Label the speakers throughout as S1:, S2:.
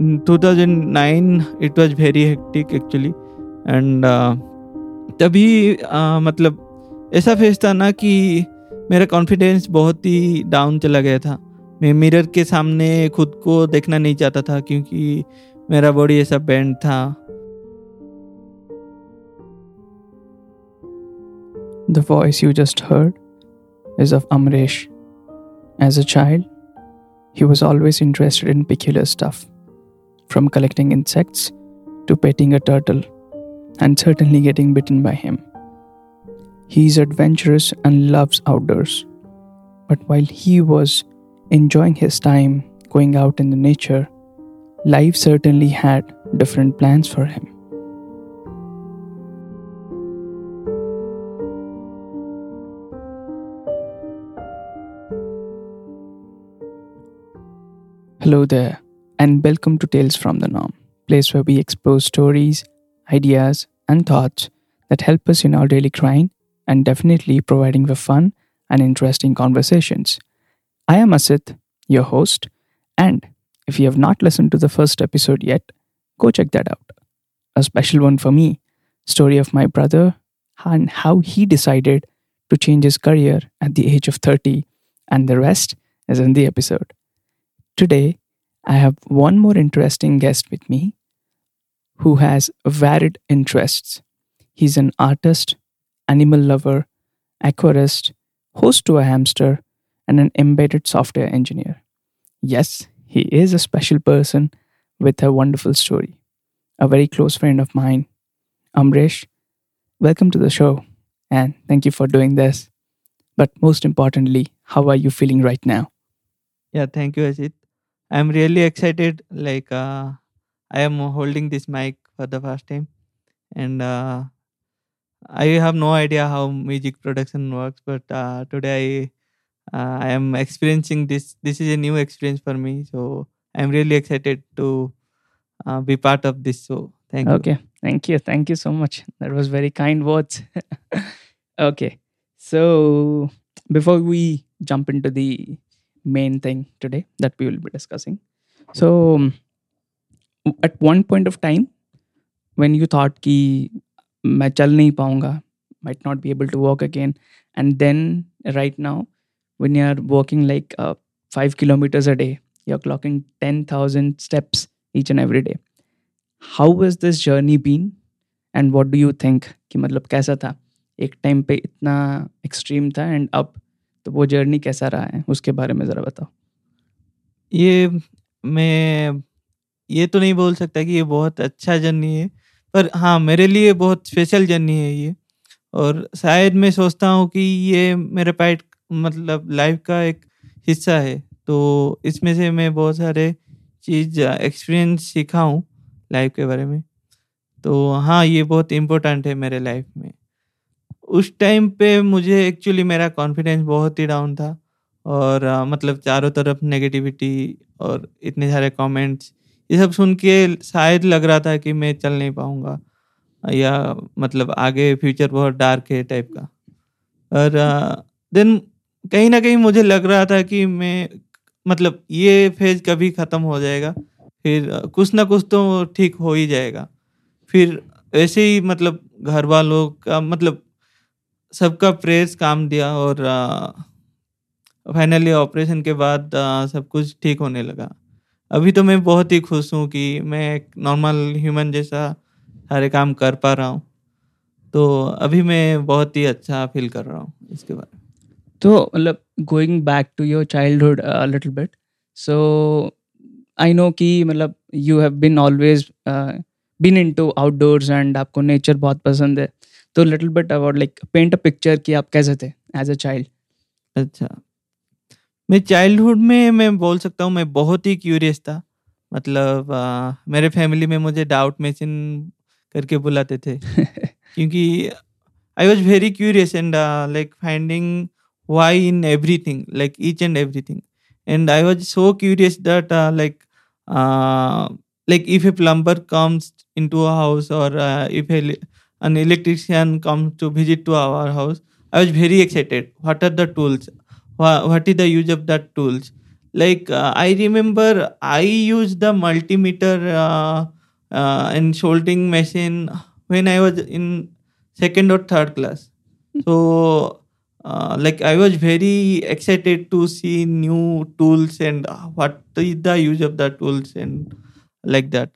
S1: 2009 it was very hectic actually and तभी uh, मतलब ऐसा फेस था ना कि मेरा कॉन्फिडेंस बहुत ही डाउन चला गया था। मैं मिरर के सामने खुद को देखना नहीं चाहता था क्योंकि मेरा बॉडी ऐसा बैंड था।
S2: The voice you just heard is of Amrish as a child he was always interested in peculiar stuff from collecting insects to petting a turtle, and certainly getting bitten by him. He is adventurous and loves outdoors. But while he was enjoying his time going out in the nature, life certainly had different plans for him. Hello there, and welcome to Tales from the Norm, place where we explore stories, ideas, and thoughts that help us in our daily grind and definitely providing the fun and interesting conversations. I am Asit, your host, and if you have not listened to the first episode yet, go check that out. A special one for me, story of my brother and how he decided to change his career at the age of 30, and the rest is in the episode. Today, I have one more interesting guest with me who has varied interests. He's an artist, animal lover, aquarist, host to a hamster, and an embedded software engineer. Yes, he is a special person with a wonderful story. A very close friend of mine, Amresh. Welcome to the show, and thank you for doing this. But most importantly, how are you feeling right now?
S1: Yeah, thank you, Ajit. I'm really excited. Like uh, I am holding this mic for the first time, and uh, I have no idea how music production works. But uh, today I uh, I am experiencing this. This is a new experience for me, so I'm really excited to uh, be part of this. So thank you.
S2: Okay, thank you. Thank you so much. That was very kind words. okay, so before we jump into the main thing today that we will be discussing, so um, at one point of time, when you thought कि मैं चल नहीं पाऊंगा, might not be able to walk again, and then right now, when you are walking like uh, five kilometers a day, you're clocking ten thousand steps each and every day. How has this journey been, and what do you think कि मतलब कैसा था? एक time पे इतना extreme था and अब तो वो जर्नी कैसा रहा है? उसके बारे में ज़रा बताओ।
S1: ये मैं, ये तो नहीं बोल सकता कि ये बहुत अच्छा जर्नी है, पर हाँ मेरे लिए बहुत स्पेशल जर्नी है ये। और शायद मैं सोचता हूँ कि ये मेरे पाइट मतलब लाइफ का एक हिस्सा है तो इसमें से मैं बहुत सारे चीज़ एक्सपीरियंस सीखा हूँ लाइफ के बारे में। तो हाँ ये बहुत इम्पोर्टेंट है मेरे लाइफ में। उस टाइम पे मुझे एक्चुअली मेरा कॉन्फिडेंस बहुत ही डाउन था और अ, मतलब चारों तरफ़ नेगेटिविटी और इतने सारे कमेंट्स ये सब सुन के शायद लग रहा था कि मैं चल नहीं पाऊँगा या मतलब आगे फ्यूचर बहुत डार्क है टाइप का। और देन कहीं ना कहीं मुझे लग रहा था कि मैं मतलब ये फ़ेज़ कभी ख़त्म हो जाएगा फिर कुछ ना कुछ तो ठीक हो ही जाएगा। फिर ऐसे ही मतलब घर वालों का मतलब सबका प्रेस काम दिया और फाइनली ऑपरेशन के बाद अ, सब कुछ ठीक होने लगा। अभी तो मैं बहुत ही खुश हूँ कि मैं एक नॉर्मल ह्यूमन जैसा सारे काम कर पा रहा हूँ। तो अभी मैं बहुत ही अच्छा फील कर रहा हूँ इसके बारे में।
S2: तो मतलब going back to your childhood little bit so I know कि मतलब you have been always been into outdoors and आपको नेचर बहुत पसंद है। तो little bit about like paint a picture कि आप कैसे थे एज अ चाइल्ड
S1: अच्छा। मैं चाइल्डहुड में मैं बोल सकता हूँ मैं बहुत ही क्यूरियस था। मतलब अ, मेरे फैमिली में मुझे डाउट मशीन करके बुलाते थे। क्योंकि I was very curious and like finding why in everything like each and everything and I was so curious that like like if a plumber comes into a house or uh, if a, an electrician comes to visit to our house. I was very excited. What are the tools? What is the use of that tools? Like uh, i remember i used the multimeter uh, uh, and soldering machine when i was in second or third class. So uh, like i was very excited to see new tools and uh, what is the use of the tools and like that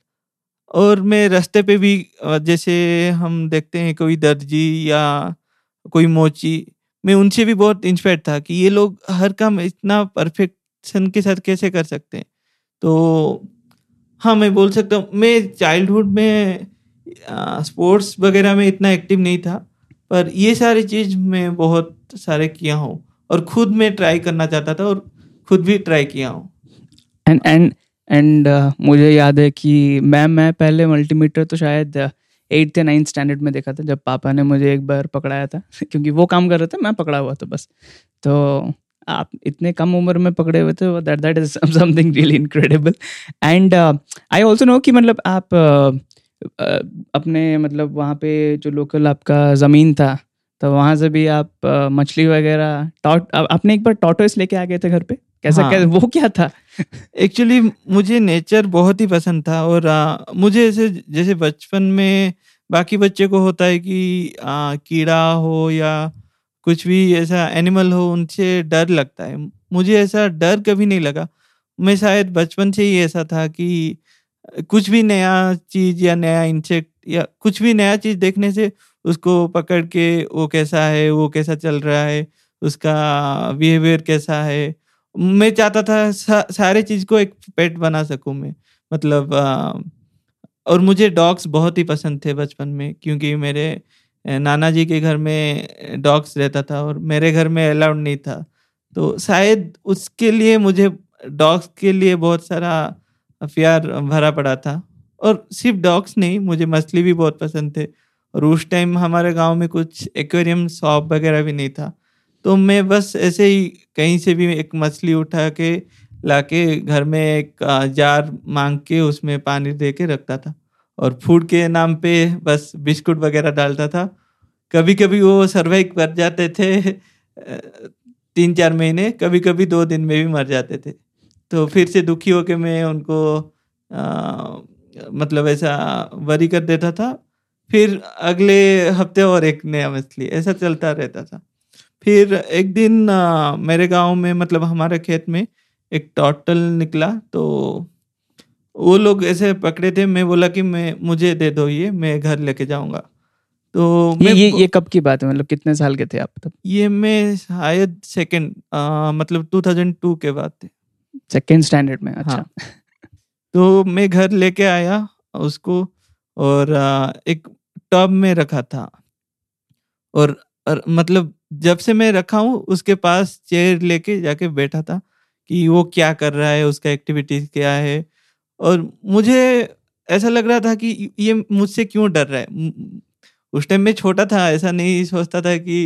S1: और मैं रास्ते पे भी जैसे हम देखते हैं कोई दर्जी या कोई मोची, मैं उनसे भी बहुत इंस्पायर था कि ये लोग हर काम इतना परफेक्शन के साथ कैसे कर सकते हैं। तो हाँ मैं बोल सकता हूँ, मैं चाइल्डहुड में स्पोर्ट्स वगैरह में इतना एक्टिव नहीं था, पर ये सारी चीज़ मैं बहुत सारे किया हूँ और खुद मैं ट्राई करना चाहता था और खुद भी ट्राई किया हूँ।
S2: एंड एंड एंड uh, मुझे याद है कि मैम मैं पहले मल्टीमीटर तो शायद एट्थ या नाइन्थ स्टैंडर्ड में देखा था जब पापा ने मुझे एक बार पकड़ाया था क्योंकि वो काम कर रहे थे मैं पकड़ा हुआ था बस। तो आप इतने कम उम्र में पकड़े हुए थे that that is something really incredible and I also know कि मतलब आप uh, uh, अपने मतलब वहाँ पे जो लोकल आपका ज़मीन था तो वहाँ से भी आप uh, मछली वगैरह टॉट आपने एक बार टॉटोस लेके आ गए थे घर पे? कैसा
S1: हाँ।
S2: क्या वो क्या था?
S1: एक्चुअली मुझे नेचर बहुत ही पसंद था और आ, मुझे ऐसे जैसे बचपन में बाकी बच्चे को होता है कि आ, कीड़ा हो या कुछ भी ऐसा एनिमल हो उनसे डर लगता है। मुझे ऐसा डर कभी नहीं लगा। मैं शायद बचपन से ही ऐसा था कि कुछ भी नया चीज़ या नया इंसेक्ट या कुछ भी नया चीज़ देखने से उसको पकड़ के वो कैसा है वो कैसा चल रहा है उसका बिहेवियर कैसा है मैं चाहता था सा, सारे चीज़ को एक पेट बना सकूँ मैं। मतलब आ, और मुझे डॉग्स बहुत ही पसंद थे बचपन में क्योंकि मेरे नाना जी के घर में डॉग्स रहता था और मेरे घर में अलाउड नहीं था। तो शायद उसके लिए मुझे डॉग्स के लिए बहुत सारा प्यार भरा पड़ा था। और सिर्फ़ डॉग्स नहीं मुझे मछली भी बहुत पसंद थे। और उस टाइम हमारे गाँव में कुछ एक्वेरियम शॉप वगैरह भी नहीं था। तो मैं बस ऐसे ही कहीं से भी एक मछली उठा के लाके घर में एक जार मांग के उसमें पानी दे के रखता था और फ़ूड के नाम पे बस बिस्कुट वगैरह डालता था। कभी कभी वो सर्वाइव कर जाते थे तीन चार महीने कभी कभी दो दिन में भी मर जाते थे। तो फिर से दुखी होके मैं उनको आ, मतलब ऐसा वरी कर देता था। फिर अगले हफ़्ते और एक नया मछली ऐसा चलता रहता था। फिर एक दिन आ, मेरे गाँव में मतलब हमारे खेत में एक टॉटल निकला तो वो लोग ऐसे पकड़े थे मैं बोला कि मैं मुझे दे दो ये मैं घर लेके जाऊँगा। तो
S2: ये ये ये कब की बात है? मतलब कितने साल के थे आप तब?
S1: ये मैं शायद सेकंड मतलब 2002 के बाद थे।
S2: सेकेंड स्टैंडर्ड में अच्छा।
S1: हाँ। तो मैं घर लेके आया उसको और आ, एक टब में रखा था। और, और मतलब जब से मैं रखा हूँ उसके पास चेयर लेके जाके बैठा था कि वो क्या कर रहा है उसका एक्टिविटीज़ क्या है। और मुझे ऐसा लग रहा था कि ये मुझसे क्यों डर रहा है? उस टाइम में छोटा था ऐसा नहीं सोचता था कि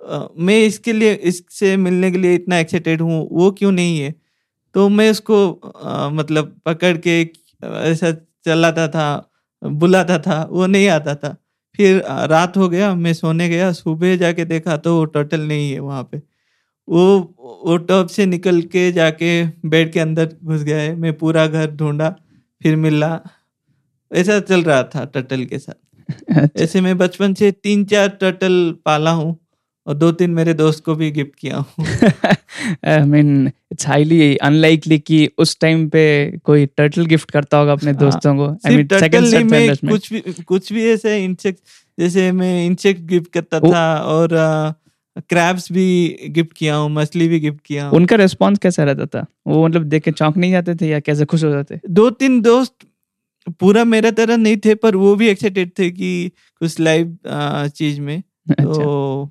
S1: अ, मैं इसके लिए इससे मिलने के लिए इतना एक्साइटेड हूँ वो क्यों नहीं है? तो मैं उसको अ, मतलब पकड़ के ऐसा चलाता था बुलाता था वो नहीं आता था। फिर रात हो गया मैं सोने गया सुबह जाके देखा तो वो टर्टल नहीं है वहाँ पे। वो वो टॉप से निकल के जाके बेड के अंदर घुस गया है मैं पूरा घर ढूंढा फिर मिला। ऐसा चल रहा था टर्टल के साथ।
S2: अच्छा।
S1: ऐसे मैं बचपन से तीन चार टर्टल पाला हूँ। और दो तीन मेरे दोस्त को भी गिफ्ट किया हूँ।
S2: I mean it's highly unlikely कि उस टाइम पे कोई टर्टल गिफ्ट करता होगा अपने
S1: हाँ,
S2: दोस्तों को। आई
S1: सिर्फ़
S2: मीन
S1: टर्टल में कुछ भी कुछ भी ऐसे इंसेक्ट जैसे मैं इंसेक्ट गिफ्ट करता था और क्रैब्स भी गिफ्ट किया हूँ मछली भी गिफ्ट किया हूँ।
S2: उनका रिस्पांस कैसा रहता था? वो मतलब देख के चौंक नहीं जाते थे या कैसे खुश हो जाते?
S1: दो तीन दोस्त पूरा मेरा तरह नहीं थे पर वो भी एक्साइटेड थे कि कुछ लाइव चीज़ में।
S2: अच्छा।
S1: तो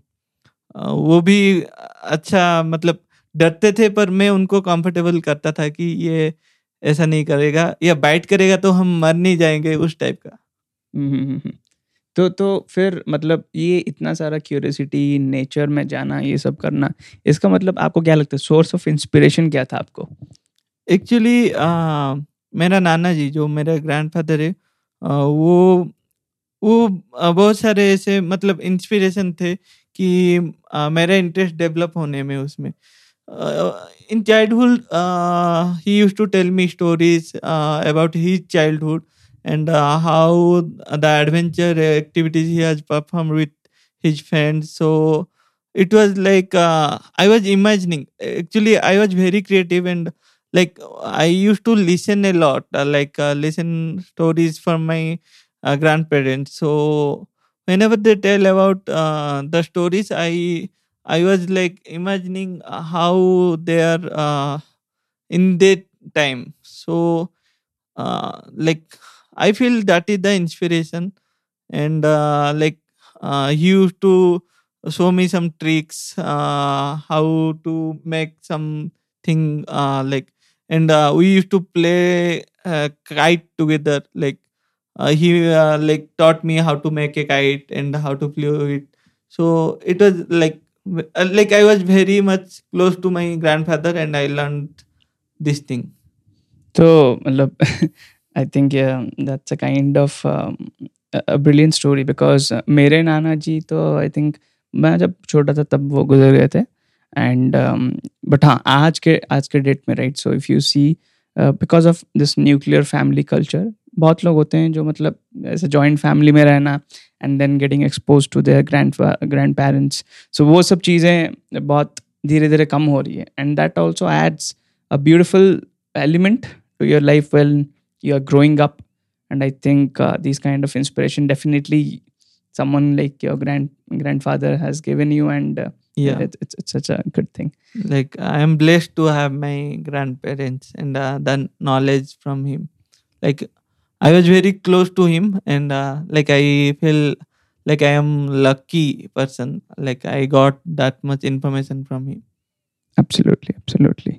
S1: वो भी अच्छा मतलब डरते थे पर मैं उनको कंफर्टेबल करता था कि ये ऐसा नहीं करेगा या बाइट करेगा तो हम मर नहीं जाएँगे उस टाइप का
S2: हम्म, हम्म, हम्म। तो तो फिर मतलब ये इतना सारा क्यूरियोसिटी नेचर में जाना ये सब करना इसका मतलब आपको क्या लगता है सोर्स ऑफ़ इंस्पिरेशन क्या था आपको
S1: एक्चुअली मेरा नाना जी जो मेरा ग्रैंडफादर है अ, वो वो बहुत सारे ऐसे मतलब इंस्पिरेशन थे कि आ, मेरे इंटरेस्ट डेवलप होने में उसमें। In childhood he use to tell me stories about he childhood and how the adventure activities he has perform with his friends so it was like I was imagining actually I was very creative and like I use to listen a lot like listen stories from my grand parents so whenever they tell about uh, the stories, I I was like imagining how they are uh, in that time. So uh, like I feel that is the inspiration, and uh, like uh, he used to show me some tricks, uh, how to make something uh, like, and uh, we used to play uh, kite together. Like uh, he uh, like taught me how to make a kite and how to fly it. So it was like w- uh, like I was very much close to my grandfather, and I learned this thing.
S2: So, matlab, I think yeah, that's a kind of um, a a brilliant story because uh, मेरे नाना जी तो I think मैं जब छोटा था तब वो गुजर गए थे एंड बट हाँ आज के आज के डेट में right so if you see because of this nuclear family culture बहुत लोग होते हैं जो मतलब ऐसे जॉइंट फैमिली में रहना and then getting expose to their grand grandparents so वो सब चीज़ें बहुत धीरे धीरे कम हो रही है and that also adds a beautiful element to your life when you are growing up and i think uh, these kind of inspiration definitely someone like your grand grandfather has given you and uh,
S1: Yeah.
S2: it's, it's, it's such a good thing
S1: like i am blessed to have my grandparents and uh, the knowledge from him like i was very close to him and uh, like i feel like i am lucky person. Like i got that much information from him.
S2: Absolutely absolutely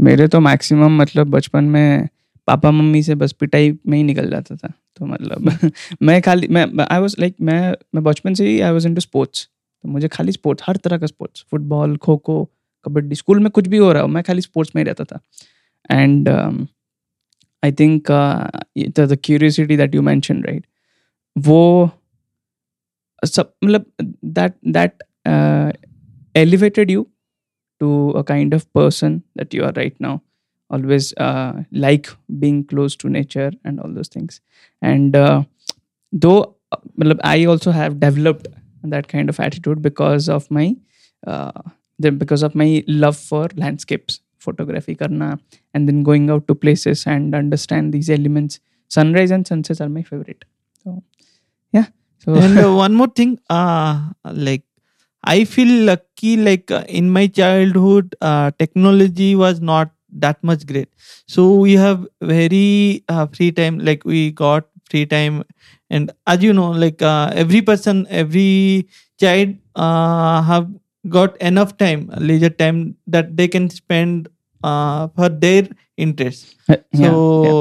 S2: मेरे तो maximum मतलब बचपन में papa mummy से बस पिटाई में ही निकल जाता था। तो मतलब मैं खाली मैं आई वाज लाइक मैं मैं बचपन से ही आई वाज इनटू स्पोर्ट्स तो मुझे खाली स्पोर्ट्स हर तरह का sports football kho kho kabaddi school में कुछ भी हो रहा हो मैं खाली स्पोर्ट्स में ही रहता था। And I think the curiosity that you mention right वो सब मतलब that that elevated you to a kind of person that you are right now always uh, like being close to nature and all those things and uh, though uh, matlab, i also have developed that kind of attitude because of my uh, the, because of my love for landscapes photography karna and then going out to places and understand these elements. Sunrise and sunsets are my favorite. So yeah. So
S1: and uh, one more thing uh like i feel lucky like uh, in my childhood uh, technology was not that much great. So we have very uh, free time like we got free time and as you know like uh, every person every child uh, have got enough time leisure time that they can spend uh, for their interests
S2: yeah,
S1: so
S2: yeah.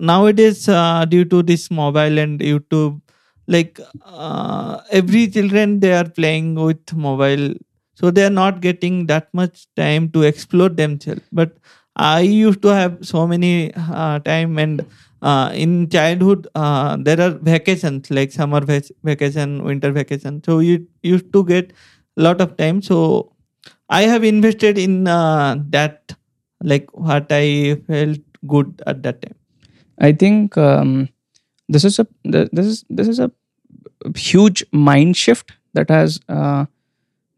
S1: nowadays uh, due to this mobile and youtube like uh, every children they are playing with mobile so they are not getting that much time to explore themselves. But i used to have so many uh, time and uh, in childhood uh, there are vacations like summer vac- vacation winter vacation. So you used to get a lot of time. So i have invested in uh, that like what i felt good at that time
S2: I think um, this is a th- this is this is a huge mind shift that has uh,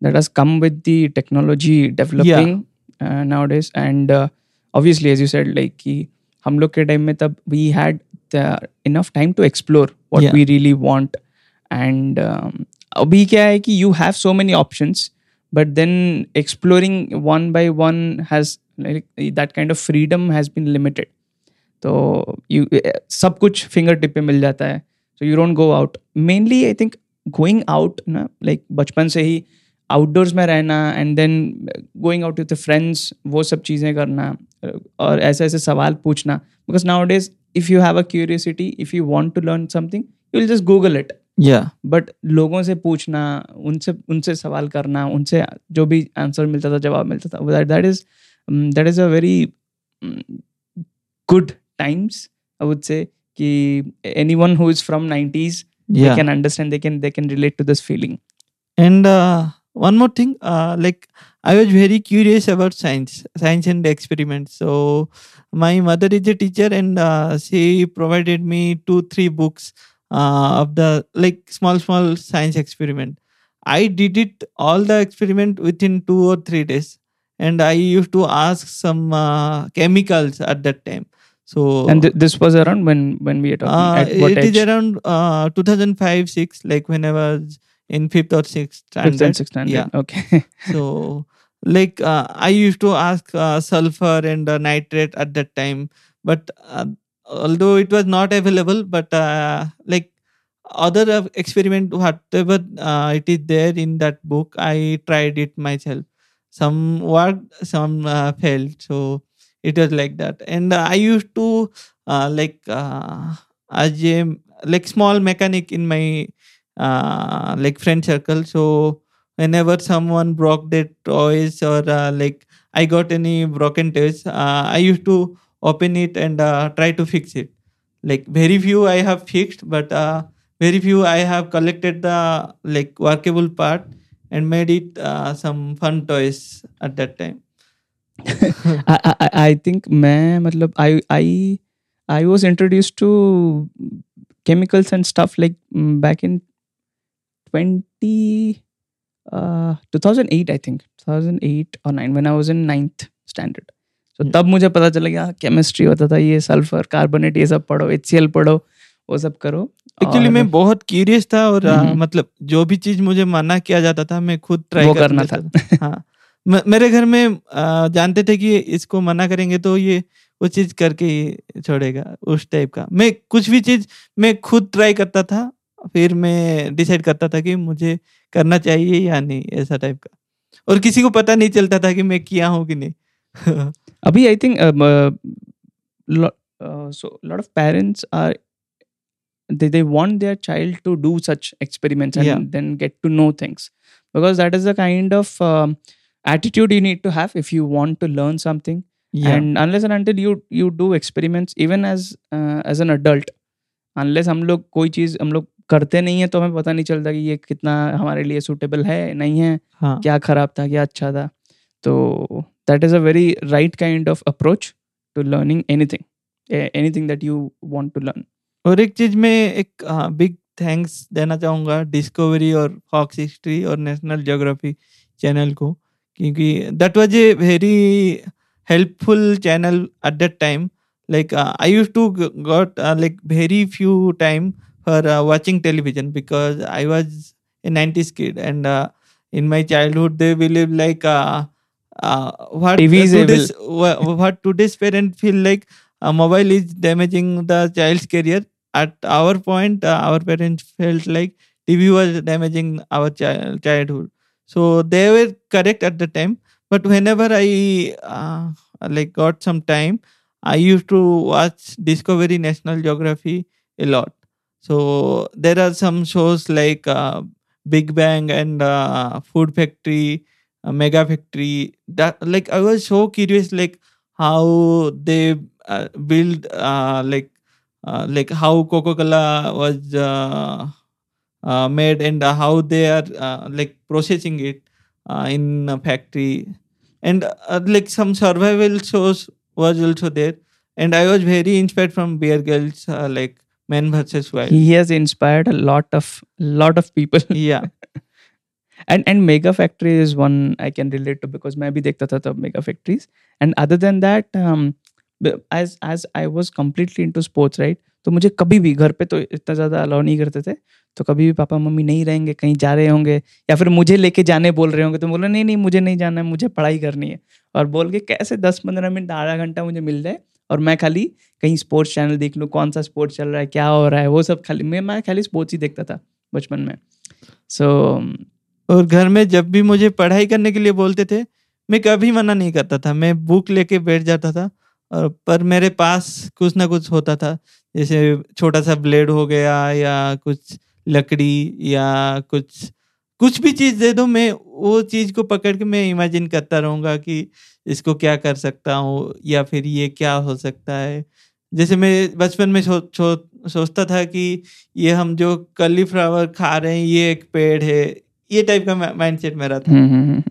S2: that has come with the technology developing uh, nowadays and uh, obviously as you said like कि हम लोग के time में तब we had the enough time to explore what
S1: Yeah.
S2: we really want and um, अभी क्या है कि you have so many options but then exploring one by one has like that kind of freedom has been limited. तो you सब कुछ finger tip पे मिल जाता है। So you don't go out mainly I think going out ना like बचपन से ही आउटडोर्स में रहना and then going out with friends वो सब चीज़ें करना और ऐसे ऐसे सवाल पूछना। Because now days if you have a curiosity if you want to learn something you will just Google it
S1: या
S2: बट लोगों से पूछना उनसे उनसे सवाल करना उनसे जो भी आंसर मिलता था जवाब मिलता था that is um, that is a very um, good times i would say ki anyone who is from 90s
S1: yeah.
S2: they can understand they can they can relate to this feeling.
S1: And uh, one more thing uh, like i was very curious about science science and experiments. So my mother is a teacher and uh, she provided me two three books uh, of the like small small science experiment. I did it all the experiment within two or three days and i used to ask some uh, chemicals at that time so
S2: And th- this was around when when we are talking
S1: uh, it
S2: age?
S1: is around uh, 2005 6 like when i was in fifth or sixth standard.
S2: Fifth and sixth standard.
S1: Yeah.
S2: Okay.
S1: so like uh, i used to ask uh, sulfur and uh, nitrate at that time but uh, although it was not available but uh, like other experiment whatever uh, it is there in that book i tried it myself some worked some uh, failed. So it was like that. And i used to uh, like uh, as a like small mechanic in my like friend circle. So whenever someone broke their toys or like i got any broken toys i used to open it and try to fix it. Like very few i have fixed but uh, very few i have collected the like workable part and made it uh, some fun toys at that time
S2: I, I, I- think मैं मतलब I I I was introduced to chemicals and stuff like mm, back in 20 uh 2008 I think 2008 or 9 when I was in ninth standard so
S1: Hmm.
S2: तब मुझे पता चला कि chemistry होता था ये सल्फ़र कार्बोनेट ये सब पढ़ो HCl पढ़ो वो सब करो
S1: एक्चुअली मैं बहुत क्यूरियस था और uh,
S2: हम्म।
S1: मतलब जो भी चीज़ मुझे मना किया जाता था मैं खुद ट्राई
S2: करना
S1: लेता
S2: था।
S1: हाँ म- मेरे घर में आ, जानते थे कि इसको मना करेंगे तो ये वो चीज़ करके ही छोड़ेगा उस टाइप का। मैं कुछ भी चीज़ मैं खुद ट्राई करता था फिर मैं डिसाइड करता था कि मुझे करना चाहिए या नहीं ऐसा टाइप का। और किसी को पता नहीं चलता था कि मैं किया हूँ कि नहीं।
S2: अभी I think lot of parents are they, they want their child to do such experiments and
S1: Yeah.
S2: then get to know things because that is the kind of um, attitude you need to have if you want to learn something
S1: yeah.
S2: and unless and until you you do experiments even as uh, as an adult unless हम लोग कोई चीज हम लोग करते नहीं है तो हमें पता नहीं चलता कि ये कितना हमारे लिए सूटेबल है नहीं है
S1: हाँ
S2: क्या खराब था क्या अच्छा था तो that is a very right kind of approach to learning anything anything that you want to learn
S1: और एक चीज़ में एक बिग थैंक्स देना चाहूँगा डिस्कवरी और फॉक्स हिस्ट्री और नेशनल जोग्राफी चैनल को क्योंकि that was a very helpful channel at that time like I use to got like very few time for watching television because I was a nineties kid and in my childhood they believe like what to these parent feel like mobile is damaging the child career at our point uh, our parents felt like tv was damaging our child, childhood. So they were correct at the time but whenever i uh, like got some time i used to watch discovery national geography a lot. So there are some shows like uh, big bang and uh, food factory uh, mega factory that like i was so curious like how they uh, build uh, like uh, like how coca-cola was uh, uh, made and how they are uh, like processing it uh, in a factory. And like some survival shows was also there. And i was very inspired from bear girls like men versus wild.
S2: He has inspired a lot of lot of people.
S1: Yeah.
S2: And and mega factory is one i can relate to because maybe dekhta tha tab mega factories. And other than that um, b- as I was was into sports right तो मुझे कभी भी घर पे तो इतना ज़्यादा allow नहीं करते थे। तो कभी भी पापा मम्मी नहीं रहेंगे कहीं जा रहे होंगे या फिर मुझे लेके जाने बोल रहे होंगे तो बोला नहीं नहीं मुझे नहीं जाना है मुझे पढ़ाई करनी है। और बोल के कैसे दस पंद्रह मिनट आधा घंटा मुझे मिल जाए और मैं खाली कहीं स्पोर्ट्स चैनल देख लूँ कौन सा स्पोर्ट्स चल रहा है क्या हो रहा है वो सब खाली मैं मैं खाली स्पोर्ट्स ही देखता था बचपन में। सो so,
S1: और घर में जब भी मुझे पढ़ाई करने के लिए बोलते थे मैं कभी मना नहीं करता था मैं बुक लेके बैठ जाता था। और पर मेरे पास कुछ ना कुछ होता था। जैसे छोटा सा ब्लेड हो गया या कुछ लकड़ी या कुछ कुछ भी चीज़ दे दो मैं वो चीज़ को पकड़ के मैं इमेजिन करता रहूँगा कि इसको क्या कर सकता हूँ या फिर ये क्या हो सकता है। जैसे मैं बचपन में सो, सो, सोचता था कि ये हम जो कली फ्लावर खा रहे हैं ये एक पेड़ है ये टाइप का माइंडसेट मेरा था।
S2: Hmm, hmm, hmm.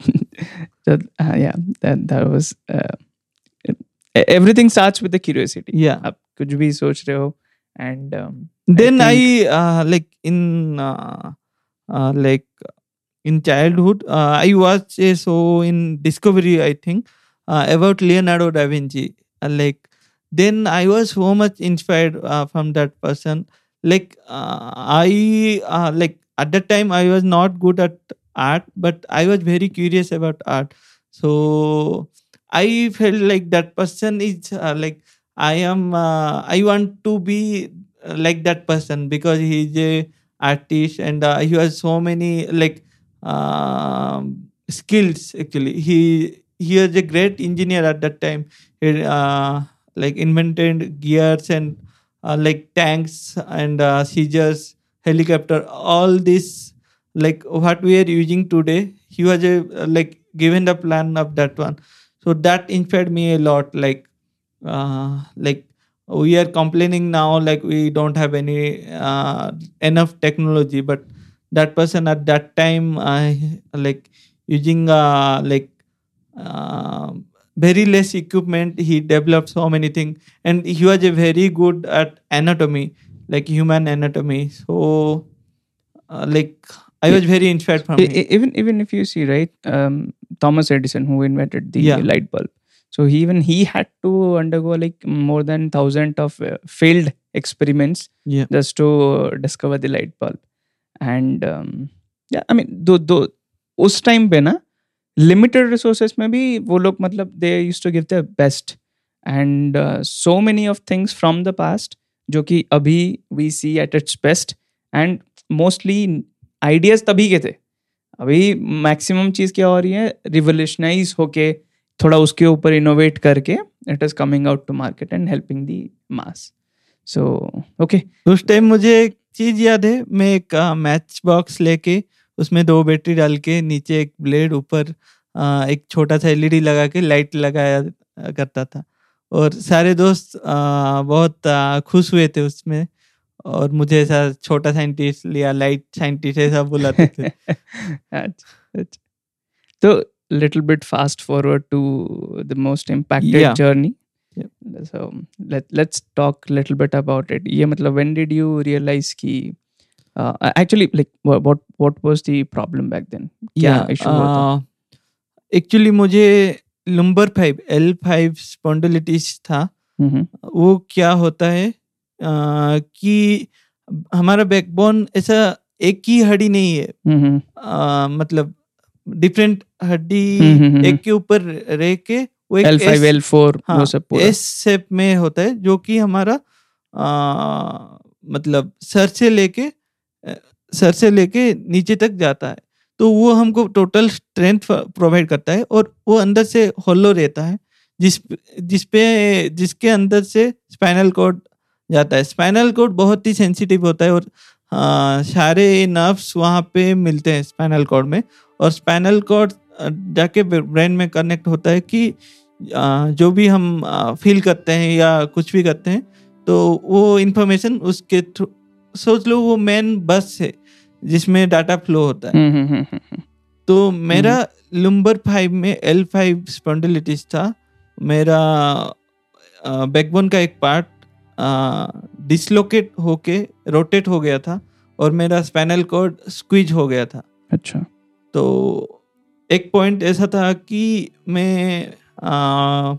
S2: so uh, yeah that that was uh, everything starts with the curiosity
S1: yeah
S2: आप कुछ भी सोच रहे हो and um,
S1: then i,
S2: think-
S1: uh, like in uh, uh, like in childhood uh, i watched a show in discovery i think uh, about leonardo da vinci uh, like then i was so much inspired uh, from that person like uh, i uh, like at that time i was not good at art but i was very curious about art so i felt like that person is uh, like i am uh, i want to be uh, like that person because he is a artist and uh, he has so many like um, skills actually. He he was a great engineer at that time. He uh, like invented gears and uh, like tanks and uh, helicopter all this like what we are using today. He was a like given the plan of that one so that inspired me a lot like uh, like we are complaining now like we don't have any uh, enough technology but that person at that time uh, like using uh, like uh, very less equipment he developed so many things and he was a very good at anatomy like human anatomy. So uh, like i was very inspired from him.
S2: e- even even if you see right um, thomas edison who invented the
S1: Yeah.
S2: light bulb so he, even he had to undergo like more than thousand of uh, failed experiments
S1: Yeah.
S2: just to discover the light bulb and um, yeah i mean दो दो उस time पे ना limited resources में भी वो लोग मतलब they use to give the best and so many of things from the past जो कि अभी we see at its best and mostly ideas तभी के थे अभी मैक्सिमम चीज़ क्या हो रही है? रिवोल्यूशनाइज होके थोड़ा उसके ऊपर इनोवेट करके it is coming out to market and helping the mass so okay
S1: उस टाइम मुझे एक चीज़ याद है मैं एक मैच बॉक्स लेके उसमें दो बैटरी डाल के नीचे एक ब्लेड ऊपर एक छोटा सा एलईडी लगा के लाइट लगाया करता था। और सारे दोस्त अ, बहुत खुश हुए थे उसमें। और मुझे ऐसा छोटा साइंटिस्ट लिया लाइट साइंटिस्ट ऐसा बुलाते
S2: तो little bit fast forward to the most impacted journey so let's talk little bit about it ये मतलब व्हेन डिड यू रियलाइज़ कि actually like what what was the problem back then क्या
S1: actually uh, मुझे lumbar five L five spondylitis था। वो क्या होता है? कि हमारा बैकबोन ऐसा एक ही हड्डी नहीं है।
S2: हम्म
S1: अ, मतलब डिफरेंट हड्डी
S2: हम्म, हम्म,
S1: एक के ऊपर रह के वो एक
S2: L five
S1: S-
S2: L four
S1: हाँ,
S2: वो सब पूरा।
S1: एस शेप में होता है जो कि हमारा अ, मतलब सर से लेके सर से लेके नीचे तक जाता है। तो वो हमको टोटल स्ट्रेंथ प्रोवाइड करता है और वो अंदर से होलो रहता है जिस जिसपे जिसके अंदर से स्पाइनल कॉर्ड जाता है। स्पाइनल कोड बहुत ही सेंसिटिव होता है और अ, सारे नर्व्स वहाँ पे मिलते हैं स्पाइनल कॉर्ड में। और स्पाइनल कॉर्ड जाके ब्रेन में कनेक्ट होता है कि अ, जो भी हम फील करते हैं या कुछ भी करते हैं तो वो इन्फॉर्मेशन उसके थ्रू सोच लो वो मेन बस है जिसमें डाटा फ्लो होता है।
S2: हम्म हम्म, हम्म
S1: तो मेरा लुम्बर फाइव में एल फाइव स्पॉन्डिलिटिस था। मेरा बैकबोन का एक पार्ट डिसलोकेट होके रोटेट हो गया था और मेरा स्पाइनल कॉर्ड स्क्वीज हो गया था।
S2: अच्छा।
S1: तो एक पॉइंट ऐसा था कि मैं आ,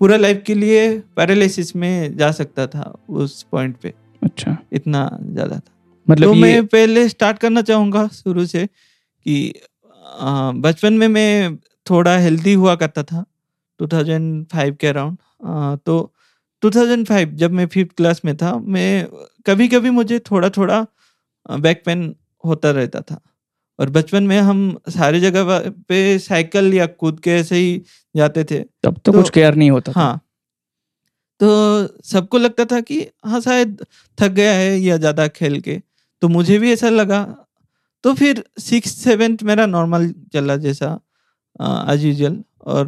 S1: पूरा लाइफ के लिए पैरालिसिस में जा सकता था उस पॉइंट पे।
S2: अच्छा।
S1: इतना ज़्यादा था।
S2: मतलब
S1: तो
S2: ये
S1: मैं पहले स्टार्ट करना चाहूँगा शुरू से कि बचपन में मैं थोड़ा हेल्दी हुआ करता था 2005 के अराउंड तो 2005 जब मैं फिफ्थ क्लास में था मैं कभी कभी मुझे थोड़ा थोड़ा बैक पेन होता रहता था। और बचपन में हम सारी जगह पे साइकिल या कूद के ऐसे ही जाते थे।
S2: तब तो
S1: तो-
S2: कुछ केयर नहीं होता
S1: हाँ। तो सबको लगता था कि हाँ शायद थक गया है या ज़्यादा खेल के। तो मुझे भी ऐसा लगा। तो फिर सिक्स सेवेंथ मेरा नॉर्मल चला जैसा एज यूजल और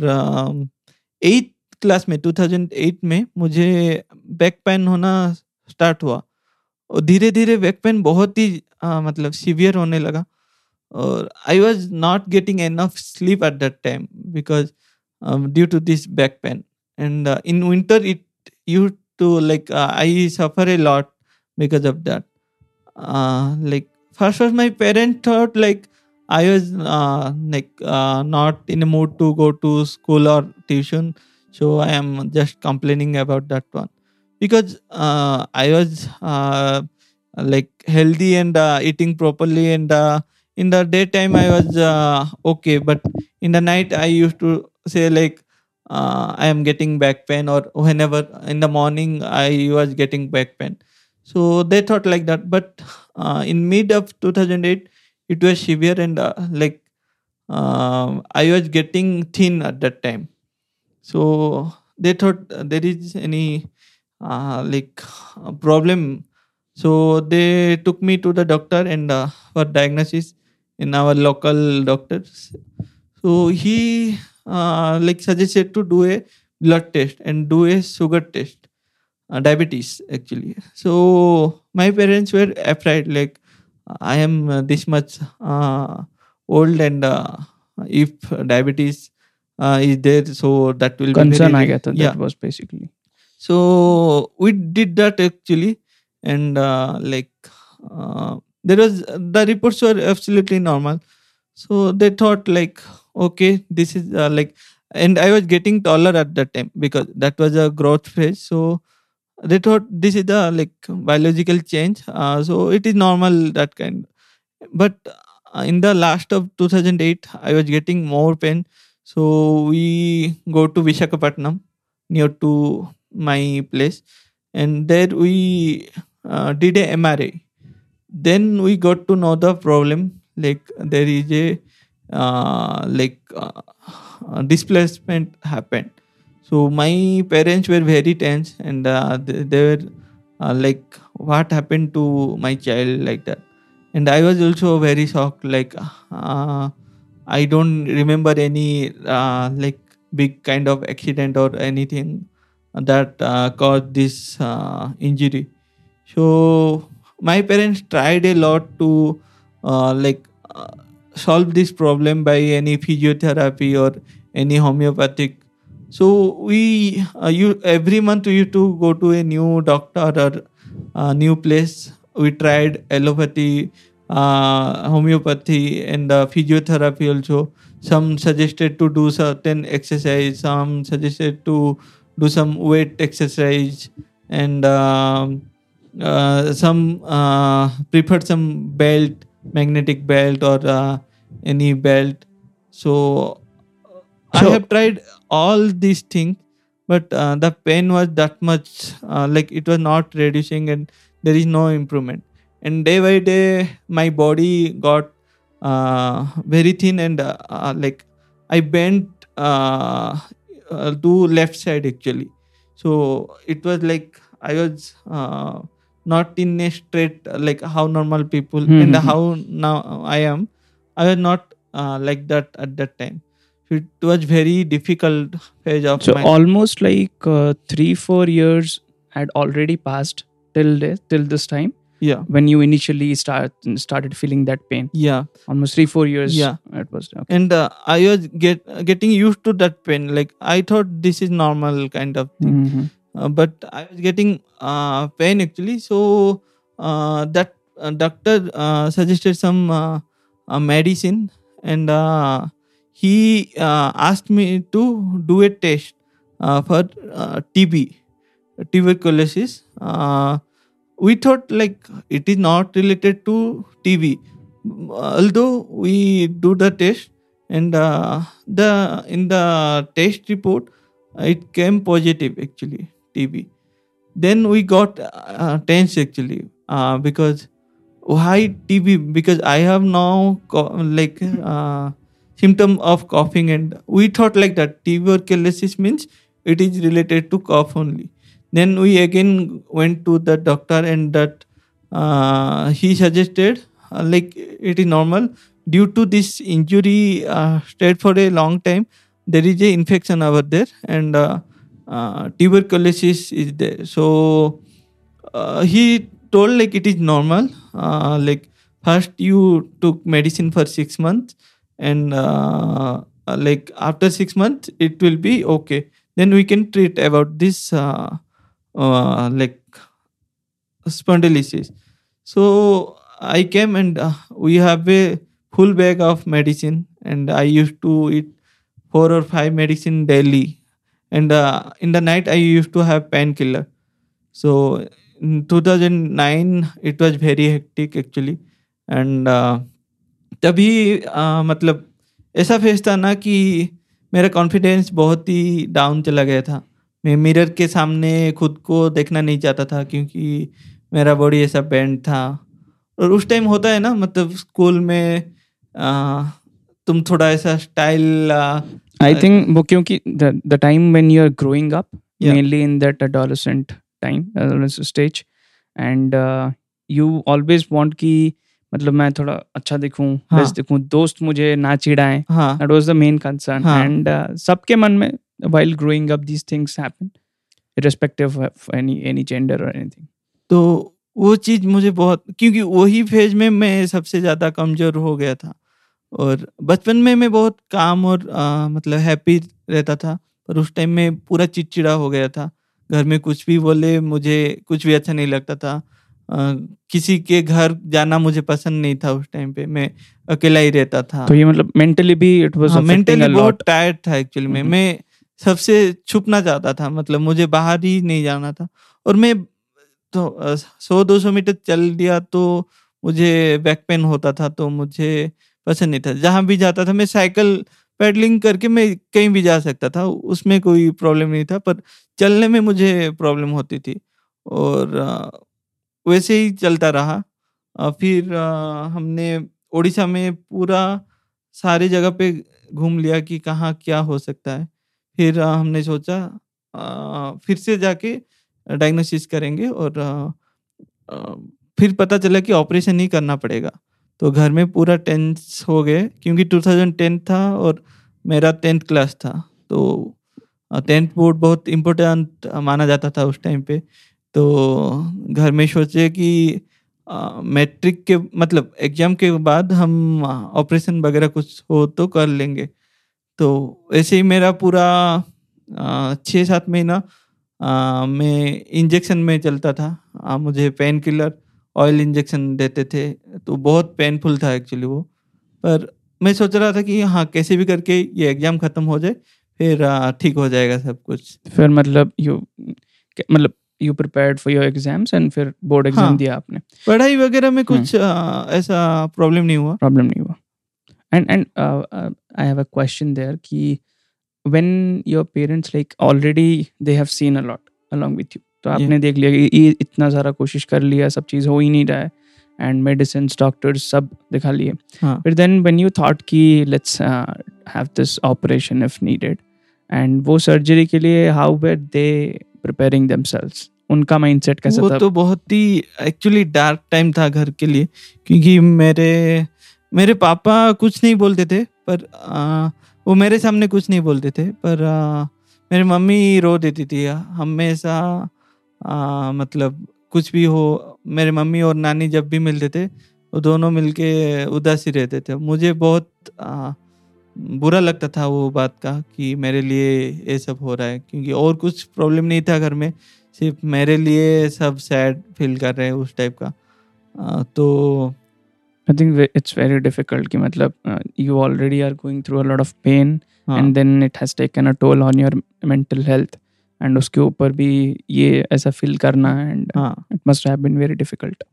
S1: क्लास में 2008 में मुझे बैक पेन होना स्टार्ट हुआ। और धीरे धीरे बैक पेन बहुत ही आ, मतलब सीवियर होने लगा। और I was not getting an of sleep at that time because due to this back pain and in winter it you to like I suffer a lot because of that like first was my parent thought like I was like not in mood to go to school और tuition so I am just complaining about that one because uh, I was uh, like healthy and uh, eating properly and uh, in the daytime I was uh, okay, but in the night I used to say like uh, I am getting back pain or whenever in the morning I was getting back pain. So they thought like that, but in mid of 2008 it was severe and like um I was getting thin at that time. So they thought uh, there is any uh, like uh, problem. So they took me to the doctor and uh, for diagnosis in our local doctors. So he uh, like suggested to do a blood test and do a sugar test, uh, diabetes actually. So my parents were afraid like I am this much uh, old and if diabetes uh, is there, so that will be
S2: Concern,
S1: very
S2: I get that.
S1: yeah.
S2: That was basically.
S1: So we did that actually, and uh, like uh, there was the reports were absolutely normal. So they thought like, okay, this is uh, like, and I was getting taller at that time because that was a growth phase. So they thought this is the like biological change. Uh, so it is normal that kind. But uh, in the last of 2008, I was getting more pain. So we go to Vishakhapatnam near to my place. And there we uh, did a mra then we got to know the problem. Like there is a uh, like uh, displacement happened. So my parents were very tense and uh, they, they were uh, like what happened to my child like that? And i was also very shocked like uh, i don't remember any uh, like big kind of accident or anything that uh, caused this uh, injury. So my parents tried a lot to uh, like uh, solve this problem by any physiotherapy or any homeopathic. So we uh, you every month we used to go to a new doctor or a new place. We tried allopathy uh, homeopathy and uh, physiotherapy also. Some suggested to do certain exercise some suggested to do some weight exercise and um, uh, some uh, preferred some belt magnetic belt or uh, any belt. So i have tried all these things but uh, the pain was that much uh, like it was not reducing and there is no improvement and day by day my body got uh, very thin and uh, uh, like i bent uh, uh, to left side actually. So it was like i was uh, not in a straight like how normal people and
S2: Mhm.
S1: how now i am. I was not uh, like that at that time. It was very difficult phase of
S2: So
S1: my
S2: almost like uh, three, four years had already passed till this, till this time
S1: yeah
S2: when you initially start started feeling that pain.
S1: yeah
S2: Almost three, four years.
S1: Yeah.
S2: it was okay.
S1: and uh, i was get getting used to that pain like i thought this is normal kind of thing
S2: Mhm.
S1: uh, but I was getting uh, pain actually. So uh, that uh, doctor uh, suggested some uh, uh, medicine, and uh, he uh, asked me to do a test uh, for uh, TB, tuberculosis. We thought like it is not related to TB, although we do the test, and uh, the in the test report it came positive actually TB. Then we got uh, tense actually uh, because why TB? Because I have now co- like uh, symptom of coughing, and we thought like that tuberculosis means it is related to cough only. Then we again went to the doctor, and that uh, he suggested uh, like it is normal due to this injury uh, stayed for a long time. There is a infection over there, and uh, uh, tuberculosis is there. So uh, he told like it is normal. Like first you took medicine for six months and like after six months it will be okay then we can treat about this uh, uh, like spondylosis so i came and uh, we have a full bag of medicine and i used to eat four or five medicine daily and uh, in the night i used to have painkiller so in 2009 it was very hectic actually and uh, तभी uh, मतलब ऐसा face था ना कि मेरा confidence बहुत ही down चला गया था मैं मिरर के सामने खुद को देखना नहीं चाहता था क्योंकि मेरा बॉडी ऐसा बैंड था। और उस टाइम होता है ना मतलब स्कूल में आ, तुम थोड़ा ऐसा स्टाइल
S2: आई थिंक वो क्योंकि the time when you are growing up mainly in that adolescent time stage and you always want कि मतलब मैं थोड़ा अच्छा दिखूं
S1: हाँ.
S2: दिखूं दोस्त मुझे ना चिढ़ाएँ
S1: हाँ।
S2: दैट वाज
S1: हाँ।
S2: uh, सबके मन में while growing up these things happen, irrespective of any any gender or anything.
S1: तो वो चीज़ मुझे बहुत क्योंकि वही फ़ेज़ में मैं सबसे ज़्यादा कमज़ोर हो गया था। और बचपन में मैं बहुत काम और आ, मतलब हैप्पी रहता था पर उस टाइम में पूरा चिड़चिड़ा हो गया था। घर में कुछ भी बोले मुझे कुछ भी अच्छा नहीं लगता था। आ, किसी के घर जाना मुझे पसंद नहीं था उस टाइम पे मैं अकेला ही रहता था।
S2: तो ये मतलब mentally भी it was
S1: हाँ, मेंटली बहुत टायर्ड था एक्चुअली में।
S2: हम्म।
S1: मैं सबसे छुपना चाहता था मतलब मुझे बाहर ही नहीं जाना था। और मैं तो सौ दो सौ मीटर चल लिया तो मुझे बैक पेन होता था तो मुझे पसंद नहीं था। जहाँ भी जाता था मैं साइकिल पैडलिंग करके मैं कहीं भी जा सकता था, उसमें कोई प्रॉब्लम नहीं था, पर चलने में मुझे प्रॉब्लम होती थी। और वैसे ही चलता रहा। फिर हमने उड़ीसा में पूरा सारी जगह पे घूम लिया कि कहाँ क्या हो सकता है। फिर हमने सोचा फिर से जाके डायग्नोसिस करेंगे और फिर पता चला कि ऑपरेशन ही करना पड़ेगा। तो घर में पूरा टेंस हो गए, क्योंकि 2010 था और मेरा टेंथ क्लास था। तो टेंथ बोर्ड बहुत इम्पोर्टेंट माना जाता था उस टाइम पे। तो घर में सोचे कि मैट्रिक के मतलब एग्ज़ाम के बाद हम ऑपरेशन वगैरह कुछ हो तो कर लेंगे। तो ऐसे ही मेरा पूरा छः सात महीना मैं इंजेक्शन में चलता था। अ, मुझे पेन किलर ऑयल इंजेक्शन देते थे। तो बहुत पेनफुल था एक्चुअली वो। पर मैं सोच रहा था कि हाँ कैसे भी करके ये एग्ज़ाम ख़त्म हो जाए फिर ठीक हो जाएगा सब कुछ।
S2: फिर मतलब यू मतलब you prepared for your exams and फिर बोर्ड एग्ज़ाम
S1: हाँ।
S2: दिया आपने.
S1: पढ़ाई वगैरह में कुछ अ, ऐसा प्रॉब्लम नहीं हुआ।
S2: प्रॉब्लम नहीं हुआ। And and I have a question there कि when your parents like already they have seen a lot along with you तो आपने देख लिया कि ये इतना सारा कोशिश कर लिया सब चीज़ हो ही नहीं रहा है एंड मेडिसिन डॉक्टर्स सब दिखा लिए। फिर देन व्हेन यू थॉट कि let's have this operation if needed and वो सर्जरी के लिए how were they preparing themselves उनका माइंडसेट कैसा
S1: वो
S2: था?
S1: तो बहुत ही एक्चुअली डार्क टाइम था घर के लिए क्योंकि मेरे मेरे पापा कुछ नहीं बोलते थे पर आ, वो मेरे सामने कुछ नहीं बोलते थे पर आ, मेरी मम्मी रो देती थी। हमेशा मतलब कुछ भी हो मेरे मम्मी और नानी जब भी मिलते थे वो दोनों मिलके उदासी रहते थे। मुझे बहुत आ, बुरा लगता था वो बात का कि मेरे लिए ये सब हो रहा है क्योंकि और कुछ प्रॉब्लम नहीं था घर में सिर्फ़ मेरे लिए सब सैड फील कर रहे हैं उस टाइप का। आ, तो
S2: I think it's very difficult कि मतलब you already are going through a lot of pain and then it has taken a toll on your mental health and उसके ऊपर भी ये ऐसा फील करना and it must have been very difficult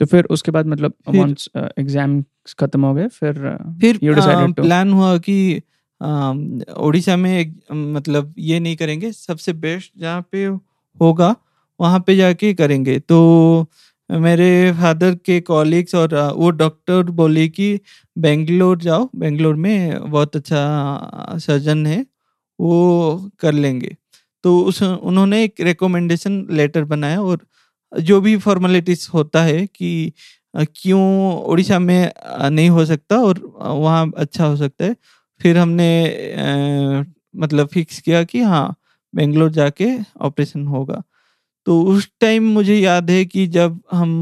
S2: तो फिर उसके बाद मतलब वंस एग्ज़ाम खत्म हो गए फिर
S1: फिर
S2: यू डिसाइडेड टू
S1: प्लान हुआ कि um, ओडिशा में मतलब ये नहीं करेंगे सबसे बेस्ट जहाँ पे होगा वहाँ पे जाके करेंगे। तो मेरे फादर के कॉलीग्स और वो डॉक्टर बोले कि, बेंगलोर जाओ, बेंगलोर में बहुत अच्छा सर्जन है, वो कर लेंगे। तो उस, उन्होंने एक रिकमेंडेशन लेटर बनाया और जो भी फॉर्मेलिटीज होता है कि क्यों उड़ीसा में नहीं हो सकता और वहाँ अच्छा हो सकता है, फिर हमने मतलब फिक्स किया कि हाँ बेंगलोर जाके ऑपरेशन होगा। तो उस टाइम मुझे याद है कि जब हम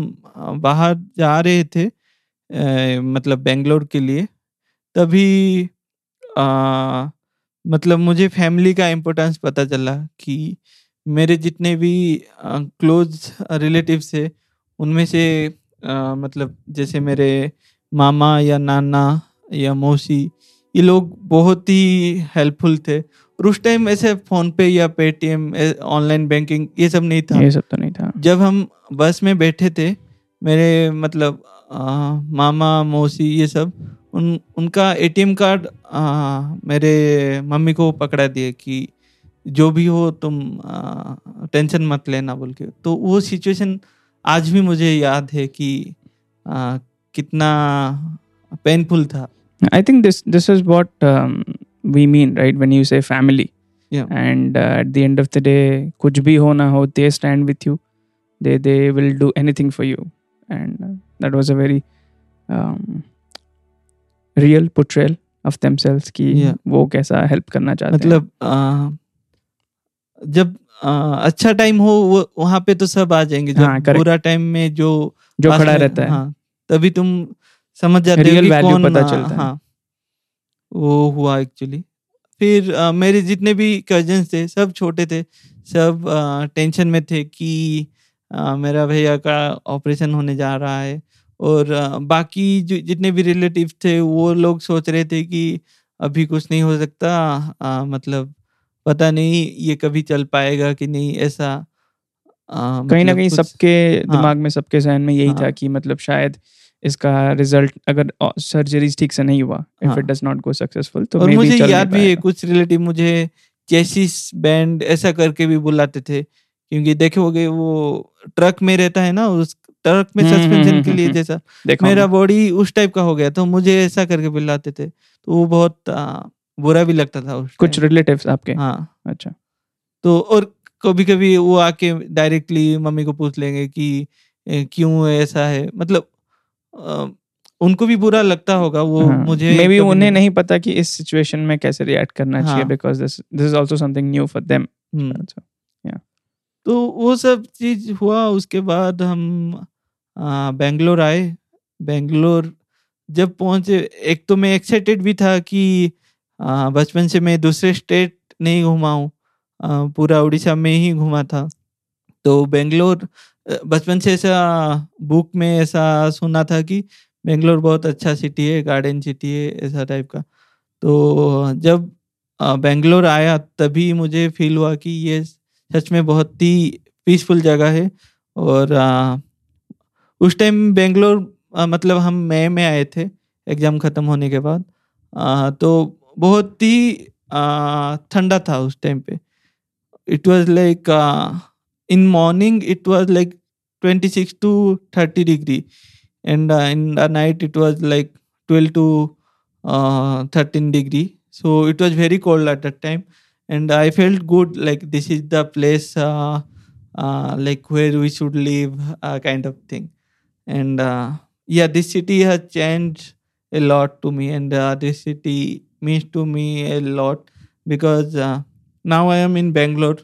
S1: बाहर जा रहे थे अ, मतलब बेंगलोर के लिए तभी अ, मतलब मुझे फैमिली का इम्पोर्टेंस पता चला कि मेरे जितने भी क्लोज रिलेटिव्स थे उनमें से अ, मतलब जैसे मेरे मामा या नाना या मौसी ये लोग बहुत ही हेल्पफुल थे। और उस टाइम ऐसे फ़ोन पे या पेटीएम ऑनलाइन बैंकिंग ये सब नहीं था।
S2: ये सब तो नहीं था।
S1: जब हम बस में बैठे थे मेरे मतलब अ, मामा मौसी ये सब उन उनका एटीएम कार्ड अ, मेरे मम्मी को पकड़ा दिए कि जो भी हो तुम अ, टेंशन मत लेना बोल के। तो वो सिचुएशन आज भी मुझे याद है कि अ, कितना पेनफुल था।
S2: I think this this is what um, we mean, right? When you say family,
S1: Yeah.
S2: and uh, at the end of the day, कुछ भी हो ना हो, they stand with you. They they will do anything for you, and uh, that was a very um, real portrayal of themselves कि
S1: Yeah.
S2: वो कैसा help करना चाहते हैं.
S1: मतलब अ, जब अ, अच्छा टाइम हो वो वहाँ पे तो सब आ जाएँगे जब
S2: हाँ.
S1: बुरा टाइम में जो
S2: जो खड़ा रहता है.
S1: हाँ, तभी तुम समझ जाते हो
S2: Real
S1: कि
S2: पता चलता है.
S1: हाँ वो हुआ एक्चुअली फिर अ, मेरे जितने भी कजन्स थे सब छोटे थे सब आ, टेंशन में थे कि अ, मेरा भैया का ऑपरेशन होने जा रहा है। और अ, बाकी जो जितने भी रिलेटिव थे वो लोग सोच रहे थे कि अभी कुछ नहीं हो सकता अ, मतलब पता नहीं ये कभी चल पाएगा कि नहीं ऐसा
S2: कहीं ना
S1: मतलब
S2: कहीं सबके दिमाग में सबके जहन में यही हाँ, था
S1: हाँ।
S2: कि मतलब शायद इसका रिज़ल्ट अगर सर्जरीज ठीक से नहीं हुआ
S1: if.
S2: It does not go successful तो
S1: और मुझे याद भी है कुछ रिलेटिव मुझे चेसिस बैंड ऐसा करके भी बुलाते थे क्योंकि देखोगे वो ट्रक में रहता है ना उस ट्रक में
S2: हम्म, हम्म,
S1: सस्पेंशन के
S2: हम्म,
S1: लिए
S2: हम्म,
S1: जैसा मेरा बॉडी उस टाइप का हो गया तो मुझे ऐसा करके बुलाते थे तो वो बहुत आ, बुरा भी लगता था उस
S2: कुछ रिलेटिव्स आपके?
S1: हाँ।
S2: अच्छा।
S1: तो और कभी कभी वो आके डायरेक्टली मम्मी को पूछ लेंगे कि क्यों ऐसा है? मतलब उनको भी बुरा लगता होगा वो हाँ, मुझे
S2: मे बी उन्हें नहीं पता कि इस सिचुएशन में कैसे रिएक्ट करना चाहिए
S1: हाँ।
S2: Because this this is also something new for
S1: them तो वो सब चीज़ हुआ उसके बाद हम बेंगलोर आए। बेंगलोर जब पहुँचे एक तो मैं एक्साइटेड भी था कि बचपन से मैं दूसरे स्टेट नहीं घूमा हूँ। पूरा उड़ीसा में ही घुमा था। तो बेंगलोर बचपन से ऐसा बुक में ऐसा सुना था कि बेंगलोर बहुत अच्छा सिटी है गार्डन सिटी है, ऐसा टाइप का। तो जब बेंगलोर आया तभी मुझे फील हुआ कि ये सच में बहुत ही पीसफुल जगह है और उस टाइम बेंगलोर मतलब हम मई में आए थे एग्ज़ाम ख़त्म होने के बाद तो बहुत ही ठंडा था उस टाइम पे। It was like in morning it was like 26 to 30 degree. And uh, in the night it was like 12 to uh, 13 degree. So it was very cold at that time. And i felt good like this is the place uh, uh like where we should live uh, kind of thing. And uh, yeah this city has changed a lot to me. And this city means to me a lot because now i am in bangalore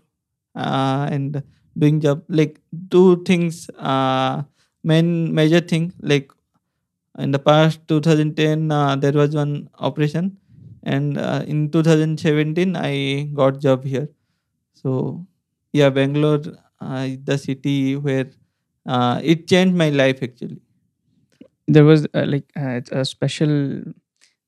S1: and doing job. Like two things uh, main major thing like in the past 2010 uh, there was one operation and uh, in 2017 i got job here. So yeah bangalore uh, is the city where uh, it changed my life actually.
S2: There was uh, like uh, a special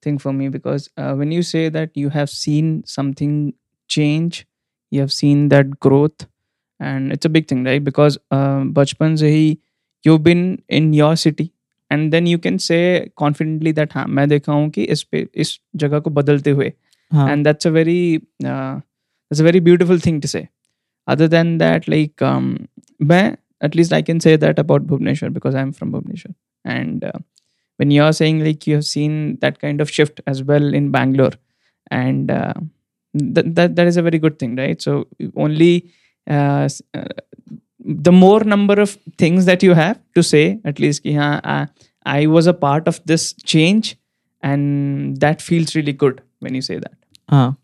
S2: thing for me because uh, when you say that you have seen something change you have seen that growth and it's a big thing right because uh, बचपन से ही you've been in your city and then you can say confidently that हाँ मैं देखा हूँ कि इस पे इस जगह को बदलते हुए
S1: हाँ
S2: and that's a very uh, that's a very beautiful thing to say other than that like um मैं at least i can say that about bhubaneswar because i'm from bhubaneswar and uh, when you're saying like you have seen that kind of shift as well in bangalore and uh, that, that that is a very good thing right so only the more number of things that you have to say at least कि हाँ I was a part of this change and that feels really good when you say that
S1: हाँ।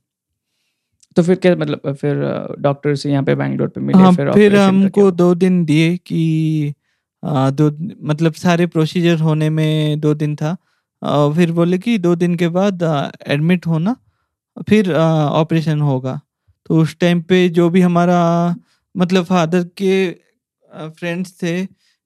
S2: तो फिर क्या मतलब फिर doctor से यहाँ पे बैंगलोर पे मिले
S1: हाँ,
S2: फिर,
S1: फिर हमको दो दिन दिए कि दो मतलब सारे प्रोसीजर होने में दो दिन था। आ, फिर बोले कि दो दिन के बाद एडमिट होना फिर ऑपरेशन होगा। तो उस टाइम पे जो भी हमारा मतलब फादर के फ्रेंड्स थे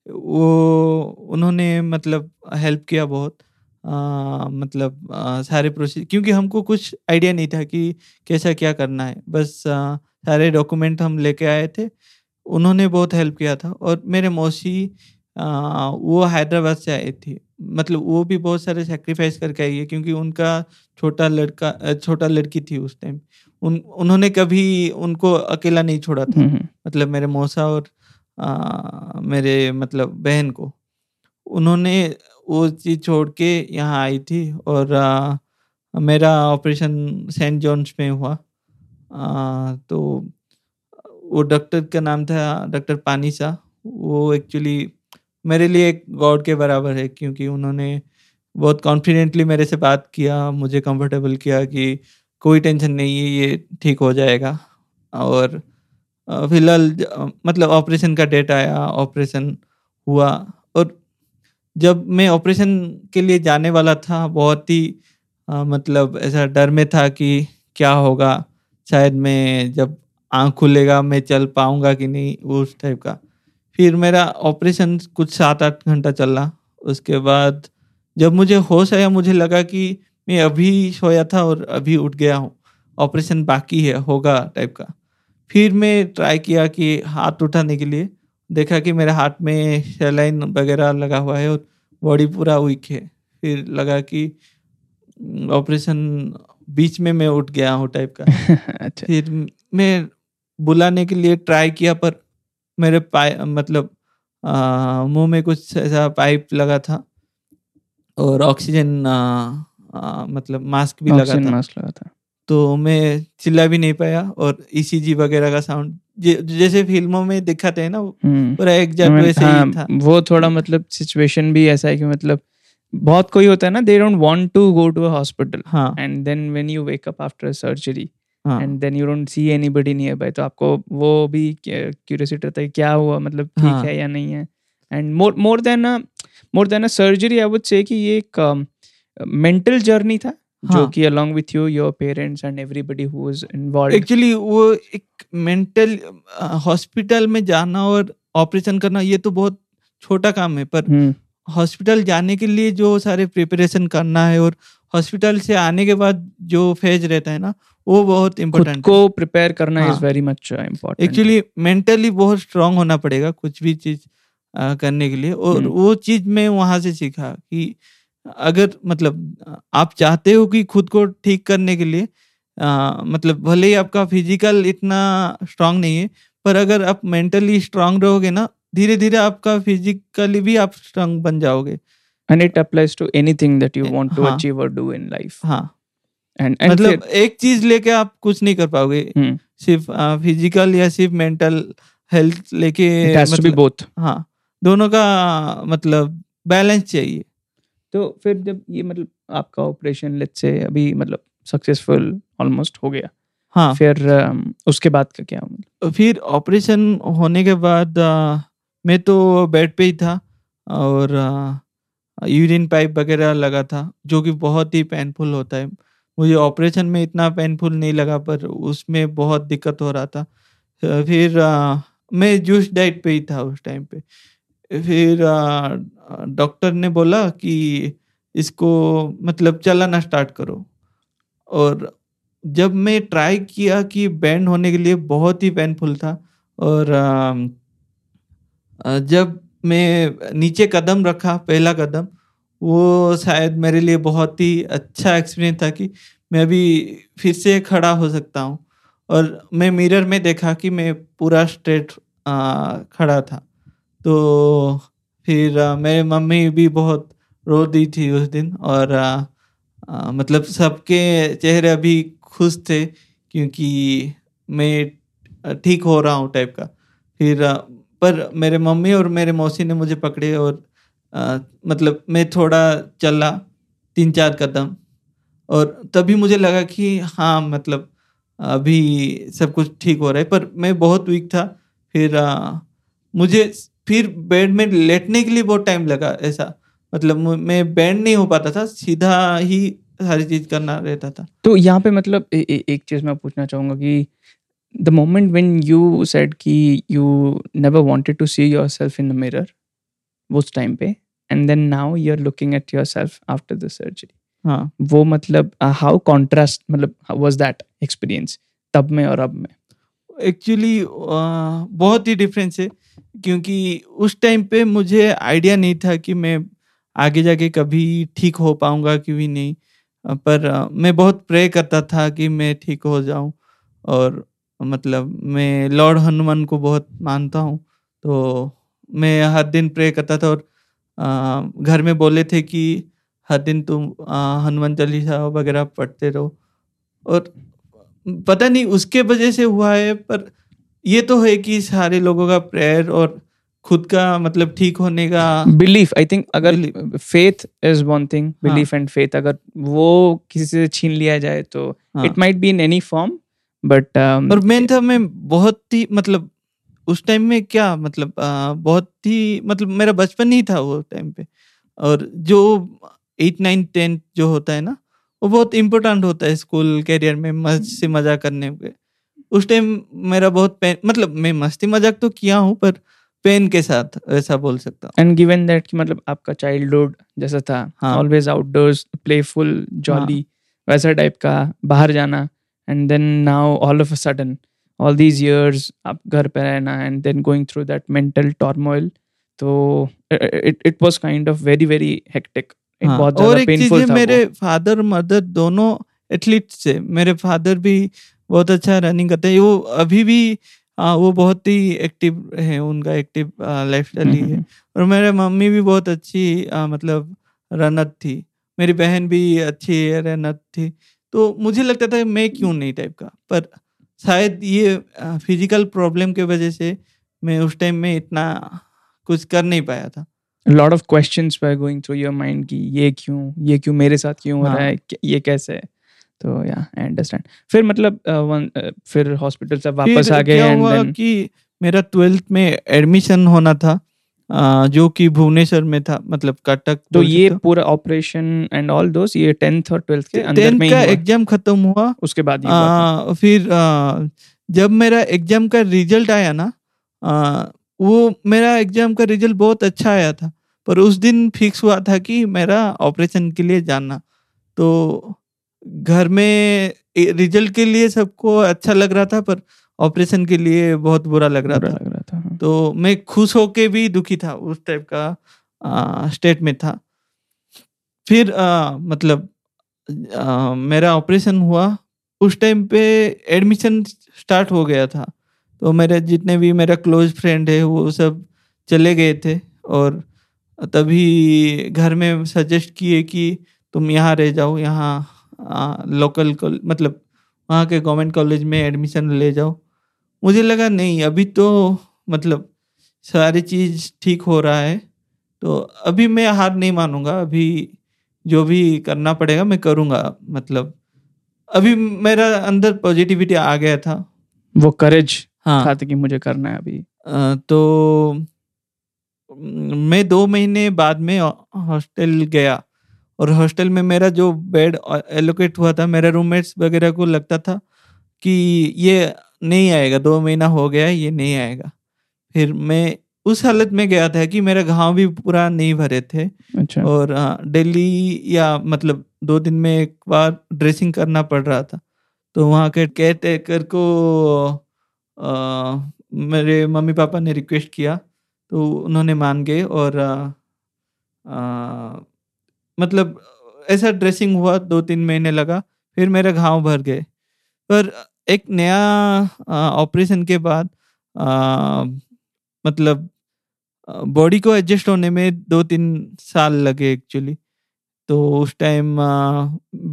S1: वो उन्होंने मतलब हेल्प किया बहुत। आ, मतलब आ, सारे प्रोसीजर क्योंकि हमको कुछ आइडिया नहीं था कि कैसा क्या करना है। बस आ, सारे डॉक्यूमेंट हम लेके आए थे। उन्होंने बहुत हेल्प किया था और मेरे मौसी आ, वो हैदराबाद से आई थी। मतलब वो भी बहुत सारे सेक्रीफाइस करके आई है क्योंकि उनका छोटा लड़का छोटा लड़की थी उस टाइम उन उन्होंने कभी उनको अकेला नहीं छोड़ा था।
S2: हम्म, हम्म,
S1: मतलब मेरे मौसा और आ, मेरे मतलब बहन को। उन्होंने वो चीज़ छोड़ के यहाँ आई थी और आ, मेरा ऑपरेशन सेंट जॉन्स में हुआ। आ, तो वो डॉक्टर का नाम था डॉक्टर पानीसा। वो एक्चुअली मेरे लिए एक गॉड के बराबर है क्योंकि उन्होंने बहुत कॉन्फिडेंटली मेरे से बात किया मुझे कंफर्टेबल किया कि कोई टेंशन नहीं है, ये ठीक हो जाएगा। और फ़िलहाल मतलब ऑपरेशन का डेट आया, ऑपरेशन हुआ। और जब मैं ऑपरेशन के लिए जाने वाला था, बहुत ही मतलब ऐसा डर में था कि क्या होगा। शायद मैं जब आँख खुलेगा, मैं चल पाऊँगा कि नहीं, उस टाइप का। फिर मेरा ऑपरेशन कुछ सात आठ घंटा चला। उसके बाद जब मुझे होश आया, मुझे लगा कि मैं अभी सोया था और अभी उठ गया हूँ। ऑपरेशन बाकी है होगा टाइप का। फिर मैं ट्राई किया कि हाथ उठाने के लिए। देखा कि मेरे हाथ में सेलाइन वगैरह लगा हुआ है और बॉडी पूरा वीक है। फिर लगा कि ऑपरेशन बीच में मैं उठ गया हूँ टाइप का।
S2: अच्छा।
S1: फिर मैं बुलाने के लिए ट्राई किया पर मेरे पाए मतलब मुँह में कुछ ऐसा पाइप लगा था और ऑक्सीजन आ, मतलब मास्क भी लगा था
S2: मास्क लगा था
S1: तो मैं चिल्ला भी नहीं पाया और ईसीजी वगैरह का साउंड जैसे फ़िल्मों में दिखाते हैं ना वो
S2: हम्म।
S1: पूरा एग्जैक्ट वैसे
S2: हाँ,
S1: ही था।
S2: वो थोड़ा मतलब सिचुएशन भी ऐसा है कि मतलब बहुत कोई होता है ना they don't want to go
S1: to
S2: a hospital and then when you wake up
S1: after
S2: surgery and then you don't see anybody nearby तो आपको वो भी क्यूरियोसिटी रहता है क्या हुआ मतलब ठीक
S1: हाँ।
S2: है या नहीं है। And more more than more than a surgery I would say कि ये एक मेंटल जर्नी था हाँ. जो
S1: हाँ।
S2: कि along with you your parents and everybody who was involved
S1: actually वो एक मेंटल हॉस्पिटल में जाना और ऑपरेशन करना ये तो बहुत छोटा काम है पर
S2: हम्म
S1: हॉस्पिटल जाने के लिए जो सारे प्रिपरेशन करना है और हॉस्पिटल से आने के बाद जो फ़ेज़ रहता है ना वो बहुत इम्पोर्टेंट
S2: को प्रिपेयर करना इज़
S1: हाँ।
S2: Very much important
S1: actually mentally बहुत स्ट्रांग होना पड़ेगा कुछ भी चीज़ करने के लिए और
S2: हम्म।
S1: वो चीज़ मैं वहाँ से सीखा कि अगर मतलब आप चाहते हो कि खुद को ठीक करने के लिए अ, मतलब भले ही आपका फ़िज़िकल इतना स्ट्रांग नहीं है पर अगर आप मेंटली स्ट्रांग रहोगे ना धीरे धीरे आपका फिजिकली भी आप स्ट्रांग बन जाओगे।
S2: Applies to anything that you
S1: Eh,
S2: want to
S1: हाँ।
S2: achieve or do in life.
S1: हाँ।
S2: And
S1: मतलब एक चीज़ लेके आप कुछ नहीं कर पाओगे।
S2: हम्म।
S1: सिर्फ़ फ़िज़िकल या सिर्फ़ मेंटल हेल्थ लेके मतलब-
S2: both.
S1: हाँ दोनों का मतलब बैलेंस चाहिए।
S2: तो फिर जब ये मतलब आपका ऑपरेशन लेट्स से अभी मतलब सक्सेसफुल ऑलमोस्ट हो गया
S1: हाँ।
S2: फिर उसके बाद का क्या मतलब?
S1: फिर ऑपरेशन होने के बाद आ, मैं तो बेड पे ही था और यूरिन पाइप वगैरह लगा था जो कि बहुत ही पेनफुल होता है। मुझे ऑपरेशन में इतना पेनफुल नहीं लगा पर उसमें बहुत दिक्कत हो रहा था। फिर आ, मैं जूस डाइट पे ही था उस टाइम पे। फिर डॉक्टर ने बोला कि इसको मतलब चलाना स्टार्ट करो। और जब मैं ट्राई किया कि बैंड होने के लिए बहुत ही पेनफुल था और जब मैं नीचे कदम रखा, पहला कदम, वो शायद मेरे लिए बहुत ही अच्छा एक्सपीरियंस था कि मैं अभी फिर से खड़ा हो सकता हूँ। और मैं मिरर में देखा कि मैं पूरा स्ट्रेट खड़ा था। तो फिर मेरी मम्मी भी बहुत रो दी थी उस दिन और अ, अ, मतलब सबके चेहरे अभी खुश थे क्योंकि मैं ठीक हो रहा हूँ टाइप का। फिर अ, पर मेरे मम्मी और मेरे मौसी ने मुझे पकड़े और अ, मतलब मैं थोड़ा चला तीन चार कदम और तभी मुझे लगा कि हाँ मतलब अभी सब कुछ ठीक हो रहा है। पर मैं बहुत वीक था फिर आ, मुझे फिर बेड में लेटने के लिए बहुत टाइम लगा ऐसा। मतलब मैं बैंड नहीं हो पाता था सीधा ही सारी चीज़ करना रहता था।
S2: तो यहाँ पे मतलब ए, ए, एक चीज़ मैं पूछना चाहूँगा कि the moment when you said कि you never wanted to see yourself in the mirror उस टाइम पे and then now you are looking at yourself after the surgery
S1: हाँ।
S2: वो मतलब हाउ कॉन्ट्रास्ट मतलब वाज दैट एक्सपीरियंस तब में और अब में?
S1: एक्चुअली बहुत ही डिफरेंस है, क्योंकि उस टाइम पे मुझे आइडिया नहीं था कि मैं आगे जाके कभी ठीक हो पाऊँगा कि भी नहीं। पर मैं बहुत प्रे करता था कि मैं ठीक हो जाऊँ और मतलब मैं लॉर्ड हनुमान को बहुत मानता हूँ। तो मैं हर दिन प्रे करता था और घर में बोले थे कि हर दिन तुम हनुमान चालीसा वगैरह पढ़ते रहो। और पता नहीं उसके वजह से हुआ है पर ये तो है कि सारे लोगों का प्रेयर और खुद का मतलब ठीक होने का
S2: बिलीफ आई थिंक अगर faith is one
S1: thing.
S2: Belief and faith अगर वो किसी से छीन लिया जाए तो। It might be in any form but
S1: और मेन था मैं बहुत ही मतलब उस टाइम में क्या मतलब आ, बहुत ही मतलब मेरा बचपन ही था वो टाइम पे और जो एट नाइन टेंथ जो होता है ना वो बहुत इम्पोर्टेंट होता है स्कूल कैरियर में मस्त से मज़ा करने पे। उस टाइम मेरा बहुत पेन मतलब मैं मस्ती मज़ाक तो किया हूँ पर पेन के साथ ऐसा बोल सकता हूँ।
S2: एंड गिवन दैट कि मतलब आपका चाइल्डहुड जैसा था। ऑलवेज आउटडोर्स प्लेफुल जॉली वैसा टाइप का बाहर जाना and then now all of a sudden all these years आप घर पे रहना and then going through that mental turmoil तो it it was kind of very very hectic
S1: हाँ,
S2: बहुत
S1: और एक चीज़ है मेरे। फादर मदर दोनों एथलीट से मेरे फादर भी बहुत अच्छा रनिंग करते हैं। वो अभी भी आ, वो बहुत ही एक्टिव है उनका एक्टिव लाइफ स्टाइल ही है।
S2: हम्म,
S1: और मेरे मम्मी भी बहुत अच्छी आ, मतलब रनर थी। मेरी बहन भी अच्छी रनर थी। तो मुझे लगता था मैं क्यों नहीं टाइप का? पर शायद ये फ़िज़िकल प्रॉब्लम के वजह से मैं उस टाइम में इतना कुछ कर नहीं पाया था।
S2: Lot of questions were going through your mind कि ये क्यों ये क्यों मेरे साथ क्यों हो
S1: हाँ।
S2: रहा है ये कैसे है? तो या आई अंडरस्टैंड फिर मतलब uh, one, uh, फिर हॉस्पिटल से वापस आ गए एंड देन
S1: कि मेरा ट्वेल्थ में एडमिशन होना था जो कि भुवनेश्वर में था मतलब कटक
S2: तो ये पूरा ऑपरेशन एंड ऑल दोस ये टेंथ और ट्वेल्थ के अंदर में
S1: का एग्ज़ाम खत्म हुआ।
S2: उसके बाद ही
S1: आ, फिर आ, जब मेरा एग्ज़ाम का रिज़ल्ट आया ना आ, वो मेरा एग्ज़ाम का रिज़ल्ट बहुत अच्छा आया था। पर उस दिन फिक्स हुआ था कि मेरा ऑपरेशन के लिए जाना। तो घर में रिज़ल्ट के लिए सबको अच्छा लग रहा था पर ऑपरेशन के लिए बहुत बुरा लग रहा
S2: बुरा
S1: था।
S2: लग रहा था हाँ।
S1: तो मैं खुश होके भी दुखी था उस टाइप का स्टेट में था। फिर आ, मतलब आ, मेरा ऑपरेशन हुआ। उस टाइम पे एडमिशन स्टार्ट हो गया था। तो मेरे जितने भी मेरा क्लोज फ्रेंड है वो सब चले गए थे और तभी घर में सजेस्ट किए कि तुम यहाँ रह जाओ यहाँ लोकल मतलब वहाँ के गवर्नमेंट कॉलेज में एडमिशन ले जाओ। मुझे लगा नहीं अभी तो मतलब सारी चीज़ ठीक हो रहा है तो अभी मैं हार नहीं मानूँगा अभी जो भी करना पड़ेगा मैं करूँगा। मतलब अभी मेरा अंदर पॉजिटिविटी आ गया था।
S2: वो करेज
S1: हाँ।
S2: था कि मुझे करना है अभी।
S1: अ, तो म, दो महीने बाद में हॉस्टल गया और हॉस्टल में मेरा जो बेड एलोकेट हुआ था मेरे रूममेट्स वगैरह को लगता था कि ये नहीं आएगा दो महीना हो गया ये नहीं आएगा। फिर मैं उस हालत में गया था कि मेरा घाव भी पूरा नहीं भरे थे
S2: अच्छा।
S1: और हाँ, डेली या मतलब दो दिन में एक बार ड्रेसिंग करना पड़ रहा था। तो वहाँ के केयर टेकर को अ, मेरे मम्मी पापा ने रिक्वेस्ट किया तो उन्होंने मान गए और अ, अ, मतलब ऐसा ड्रेसिंग हुआ दो तीन महीने लगा फिर मेरे घाव भर गए। पर एक नया ऑपरेशन के बाद अ, मतलब बॉडी को एडजस्ट होने में दो तीन साल लगे एक्चुअली तो उस टाइम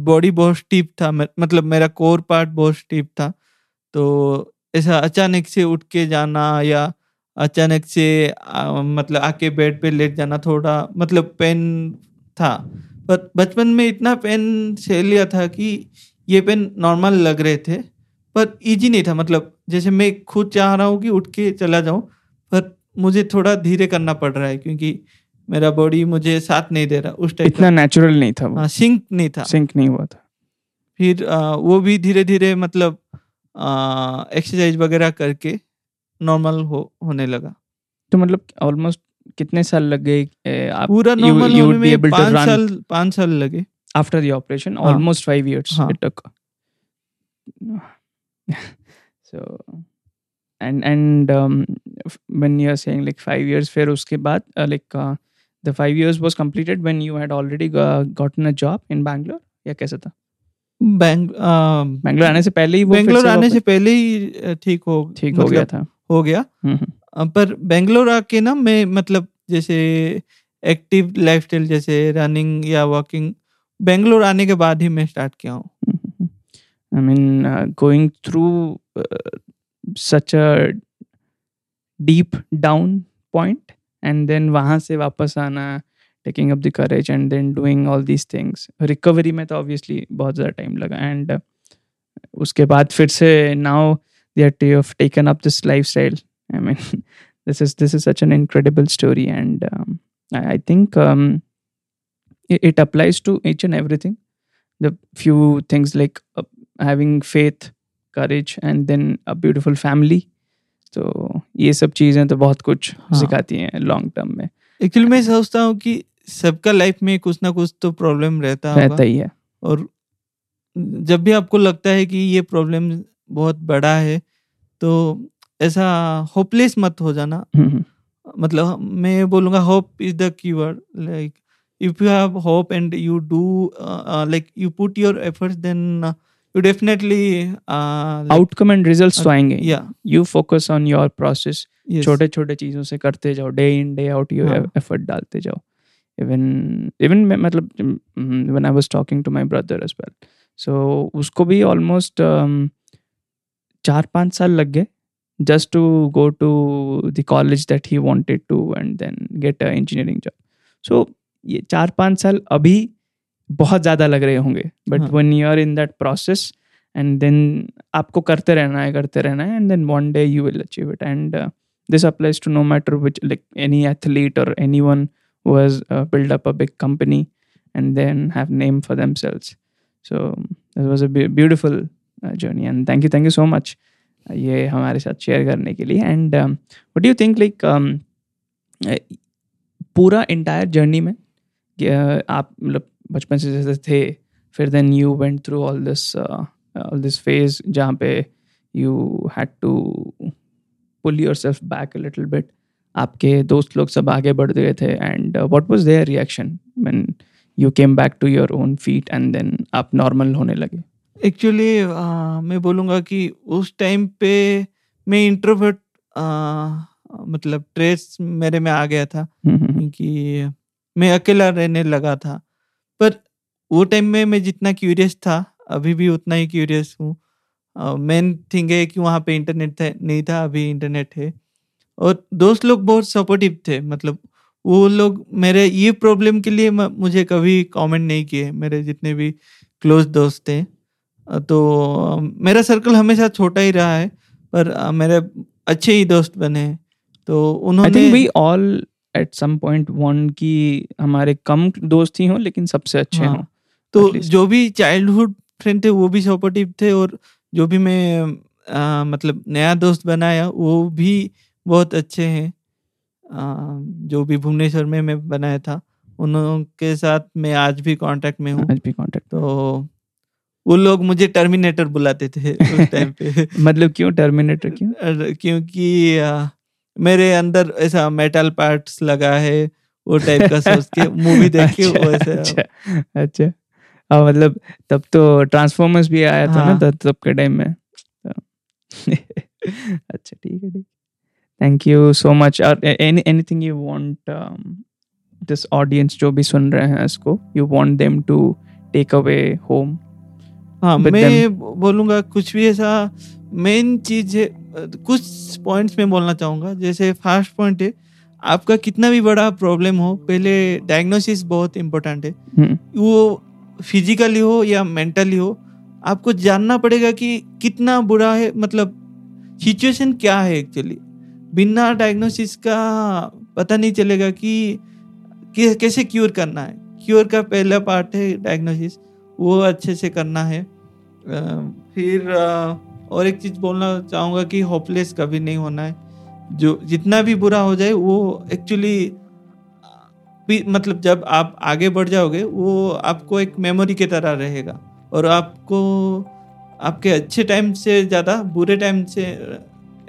S1: बॉडी बहुत स्टीप था मतलब मेरा कोर पार्ट बहुत स्टीप था। तो ऐसा अचानक से उठ के जाना या अचानक से आ, मतलब आके बेड पे लेट जाना थोड़ा मतलब पेन था। पर बचपन में इतना पेन सह लिया था कि ये पेन नॉर्मल लग रहे थे पर इजी नहीं था। मतलब जैसे मैं खुद चाह रहा हूँ कि उठ के चला जाऊँ पर मुझे थोड़ा धीरे करना पड़ रहा है क्योंकि मेरा बॉडी मुझे साथ नहीं दे रहा उस टाइप
S2: इतना नेचुरल नहीं था
S1: हाँ सिंक नहीं था।
S2: सिंक नहीं हुआ था।
S1: फिर आ, वो भी धीरे धीरे मतलब एक्सरसाइज वगैरह करके नॉर्मल हो होने लगा।
S2: तो मतलब ऑलमोस्ट कितने साल लग गए
S1: पूरा नॉर्मल साल पाँच साल लगे।
S2: After the operation almost five years it took so and and when you are saying like five years फिर उसके बाद like the five years was completed when you had already gotten a job in Bangalore या कैसा था? Bangalore um, आने से पहले ही
S1: बैंगलोर आने से पहले ही uh, ठीक हो
S2: ठीक हो गया
S1: मतलब
S2: था।
S1: हो गया।
S2: हम्म, हम्म।
S1: पर बेंगलोर आके ना मैं मतलब जैसे एक्टिव लाइफस्टाइल जैसे रनिंग या वॉकिंग बेंगलोर आने के बाद ही मैं स्टार्ट किया हूँ।
S2: I mean going through such a deep down point and then वहाँ से वापस आना taking up the courage and then doing all these things recovery में तो ऑब्वियसली बहुत ज़्यादा टाइम लगा। एंड उसके बाद फिर से नाव. That you have taken up this lifestyle I mean this is this is such an incredible story and um, I, I think um, it, it applies to each and everything the few things like uh, having faith courage and then a beautiful family तो ये सब चीज़ें तो बहुत कुछ
S1: हाँ।
S2: सिखाती हैं लॉन्ग टर्म में
S1: एक्चुअली मैं सोचता हूँ कि सबका लाइफ में कुछ ना कुछ तो प्रॉब्लम रहता
S2: रहता
S1: होगा
S2: ही है
S1: और जब भी आपको लगता है कि ये प्रॉब्लम बहुत बड़ा है तो ऐसा होपलेस मत हो जाना।
S2: हम्म, हम्म,
S1: मतलब मैं बोलूँगा hope is the keyword like if you have hope and you do like you put your efforts then you definitely
S2: outcome and results तो आएँगे।
S1: या
S2: you focus on your process
S1: yes.
S2: छोटे छोटे चीज़ों से करते जाओ। Day in day out
S1: you.
S2: Effort डालते जाओ। इवन इवन मतलब when I was talking to my brother as well so उसको भी ऑलमोस्ट चार पाँच साल लग गए just to go to the college that he wanted to and then get a engineering job so ये चार पाँच साल अभी बहुत ज़्यादा लग रहे होंगे
S1: but
S2: when you are in that process and then आपको करते रहना है करते रहना है and then one day you will achieve it and this applies to no matter which like any athlete or anyone who's build up a big company and then have name for themselves so this was a beautiful uh, and thank you thank you so much ये हमारे साथ share करने के लिए. And what do think like पूरा entire journey में uh, आप मतलब बचपन से जैसे थे फिर then you went through all this all this phase जहाँ पे you had to pull yourself back little bit आपके दोस्त लोग सब आगे बढ़ गए थे. And what was their reaction when you came back to your own feet and then आप नॉर्मल होने लगे?
S1: एक्चुअली मैं बोलूँगा कि उस टाइम पे मैं इंट्रोवर्ट मतलब ट्रेस मेरे में आ गया था
S2: हम्म, हम्म,
S1: क्योंकि मैं अकेला रहने लगा था। पर वो टाइम में मैं जितना क्यूरियस था अभी भी उतना ही क्यूरियस हूँ। मेन थिंग है कि वहाँ पे इंटरनेट था नहीं था अभी इंटरनेट है। और दोस्त लोग बहुत सपोर्टिव थे मतलब वो लोग मेरे ये प्रॉब्लम के लिए मुझे कभी कमेंट नहीं किए। मेरे जितने भी क्लोज दोस्त थे। तो मेरा सर्कल हमेशा छोटा ही रहा है पर मेरे अच्छे ही दोस्त बने हैं। तो उन्होंने
S2: we all at some point one की हमारे कम दोस्त ही हों लेकिन सबसे अच्छे
S1: हाँ,
S2: हों
S1: तो जो भी चाइल्डहुड फ्रेंड थे वो भी सपोर्टिव थे और जो भी मैं अ, मतलब नया दोस्त बनाया वो भी बहुत अच्छे हैं। जो भी भुवनेश्वर में मैं बनाया था उनके साथ मैं आज भी कांटेक्ट में हूँ।
S2: आज भी कांटेक्ट
S1: तो वो लोग मुझे टर्मिनेटर बुलाते थे उस टाइम पे।
S2: मतलब क्यों टर्मिनेटर क्यों?
S1: क्योंकि मेरे अंदर ऐसा मेटल पार्ट्स लगा है वो टाइप का सोच के मूवी देख के
S2: अच्छा,
S1: वैसे
S2: अच्छा अच्छा। हाँ मतलब तब तो ट्रांसफॉर्मर्स भी आया था ना
S1: हाँ।
S2: तब तब के टाइम में। अच्छा ठीक है ठीक। थैंक यू सो मच और any anything you want this audience जो भी सुन रहे हैं इसको you want them to take away home
S1: हाँ
S2: With
S1: मैं बोलूँगा कुछ भी ऐसा मेन चीज़ है कुछ पॉइंट्स में बोलना चाहूँगा। जैसे फ़र्स्ट पॉइंट है आपका कितना भी बड़ा प्रॉब्लम हो पहले डायग्नोसिस बहुत इम्पोर्टेंट है।
S2: हम्म,
S1: वो फिजिकली हो या मेंटली हो आपको जानना पड़ेगा कि कितना बुरा है मतलब सिचुएशन क्या है एक्चुअली बिना डायग्नोसिस का पता नहीं चलेगा कि कैसे क्योर करना है। क्योर का पहला पार्ट है डायग्नोसिस वो अच्छे से करना है। फिर और एक चीज़ बोलना चाहूँगा कि होपलेस कभी नहीं होना है। जो जितना भी बुरा हो जाए वो एक्चुअली मतलब जब आप आगे बढ़ जाओगे वो आपको एक मेमोरी की तरह रहेगा। और आपको आपके अच्छे टाइम से ज़्यादा बुरे टाइम से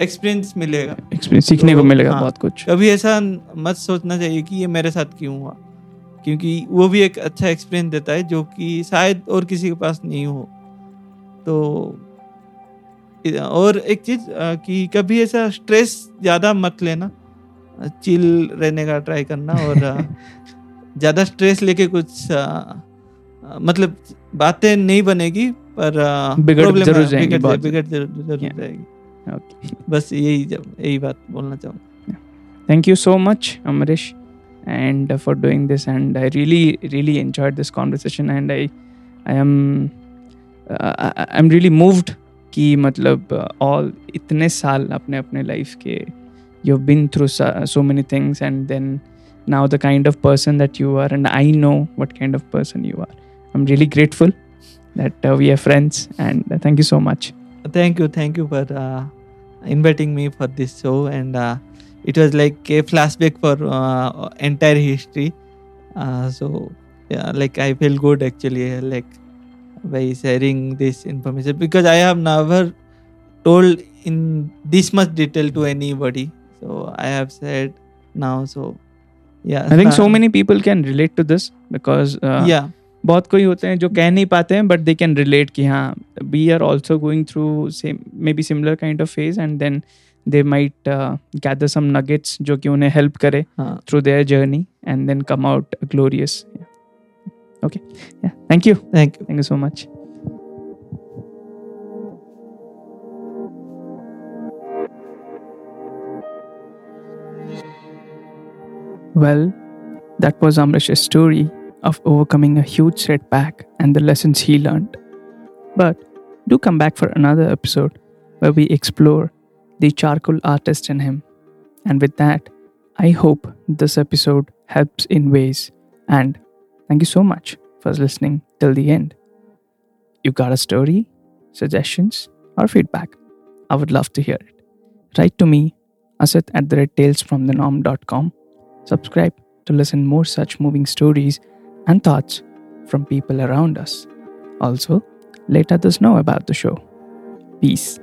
S1: एक्सपीरियंस मिलेगा।
S2: एक्सपीरियंस सीखने तो, को मिलेगा हाँ, बहुत कुछ।
S1: कभी ऐसा मत सोचना चाहिए कि ये मेरे साथ क्यों हुआ। क्योंकि वो भी एक अच्छा एक्सपीरियंस देता है जो कि शायद और किसी के पास नहीं हो। तो और एक चीज़ कि कभी ऐसा स्ट्रेस ज़्यादा मत लेना। चिल रहने का ट्राई करना और ज़्यादा स्ट्रेस लेके कुछ आ, मतलब बातें नहीं बनेगी पर
S2: बिगड़ ज़रूर जाएगी
S1: बिगड़ ज़रूर जाएगी। बस यही यही बात बोलना चाहूँगा।
S2: Thank you so much Amrish and for doing this and i really really enjoyed this conversation and i i am uh, i'm really moved कि मतलब ऑल इतने साल अपने अपने लाइफ के you have been through so many things and then now the kind of person that you are and i know what kind of person you are i'm really grateful that uh, we are friends and uh, thank you so much
S1: thank you thank you for uh, inviting me for this show and it was like a flashback for entire history so yeah like i feel good actually like by sharing this information because I have never told in this much detail to anybody. So I have said now. So yeah,
S2: I think so many people can relate to this because uh,
S1: yeah.
S2: बहुत कोई होते हैं जो कह नहीं पाते हैं but they can relate कि हाँ we are also going through same maybe similar kind of phase and then They might gather some nuggets जो कि उन्हें हेल्प करे through their journey and then come out glorious okay yeah thank you
S1: thank you
S2: thank you so much Well, that was Amrish's story of overcoming a huge setback and the lessons he learned. But do come back for another episode where we explore the charcoal artist in him. And with that, I hope this episode helps in ways and Thank you so much for listening till the end. You got a story, suggestions, or feedback? I would love to hear it. Write to me, asit at the talesfromthenorm.com. Subscribe to listen more such moving stories and thoughts from people around us. Also, let others know about the show. Peace.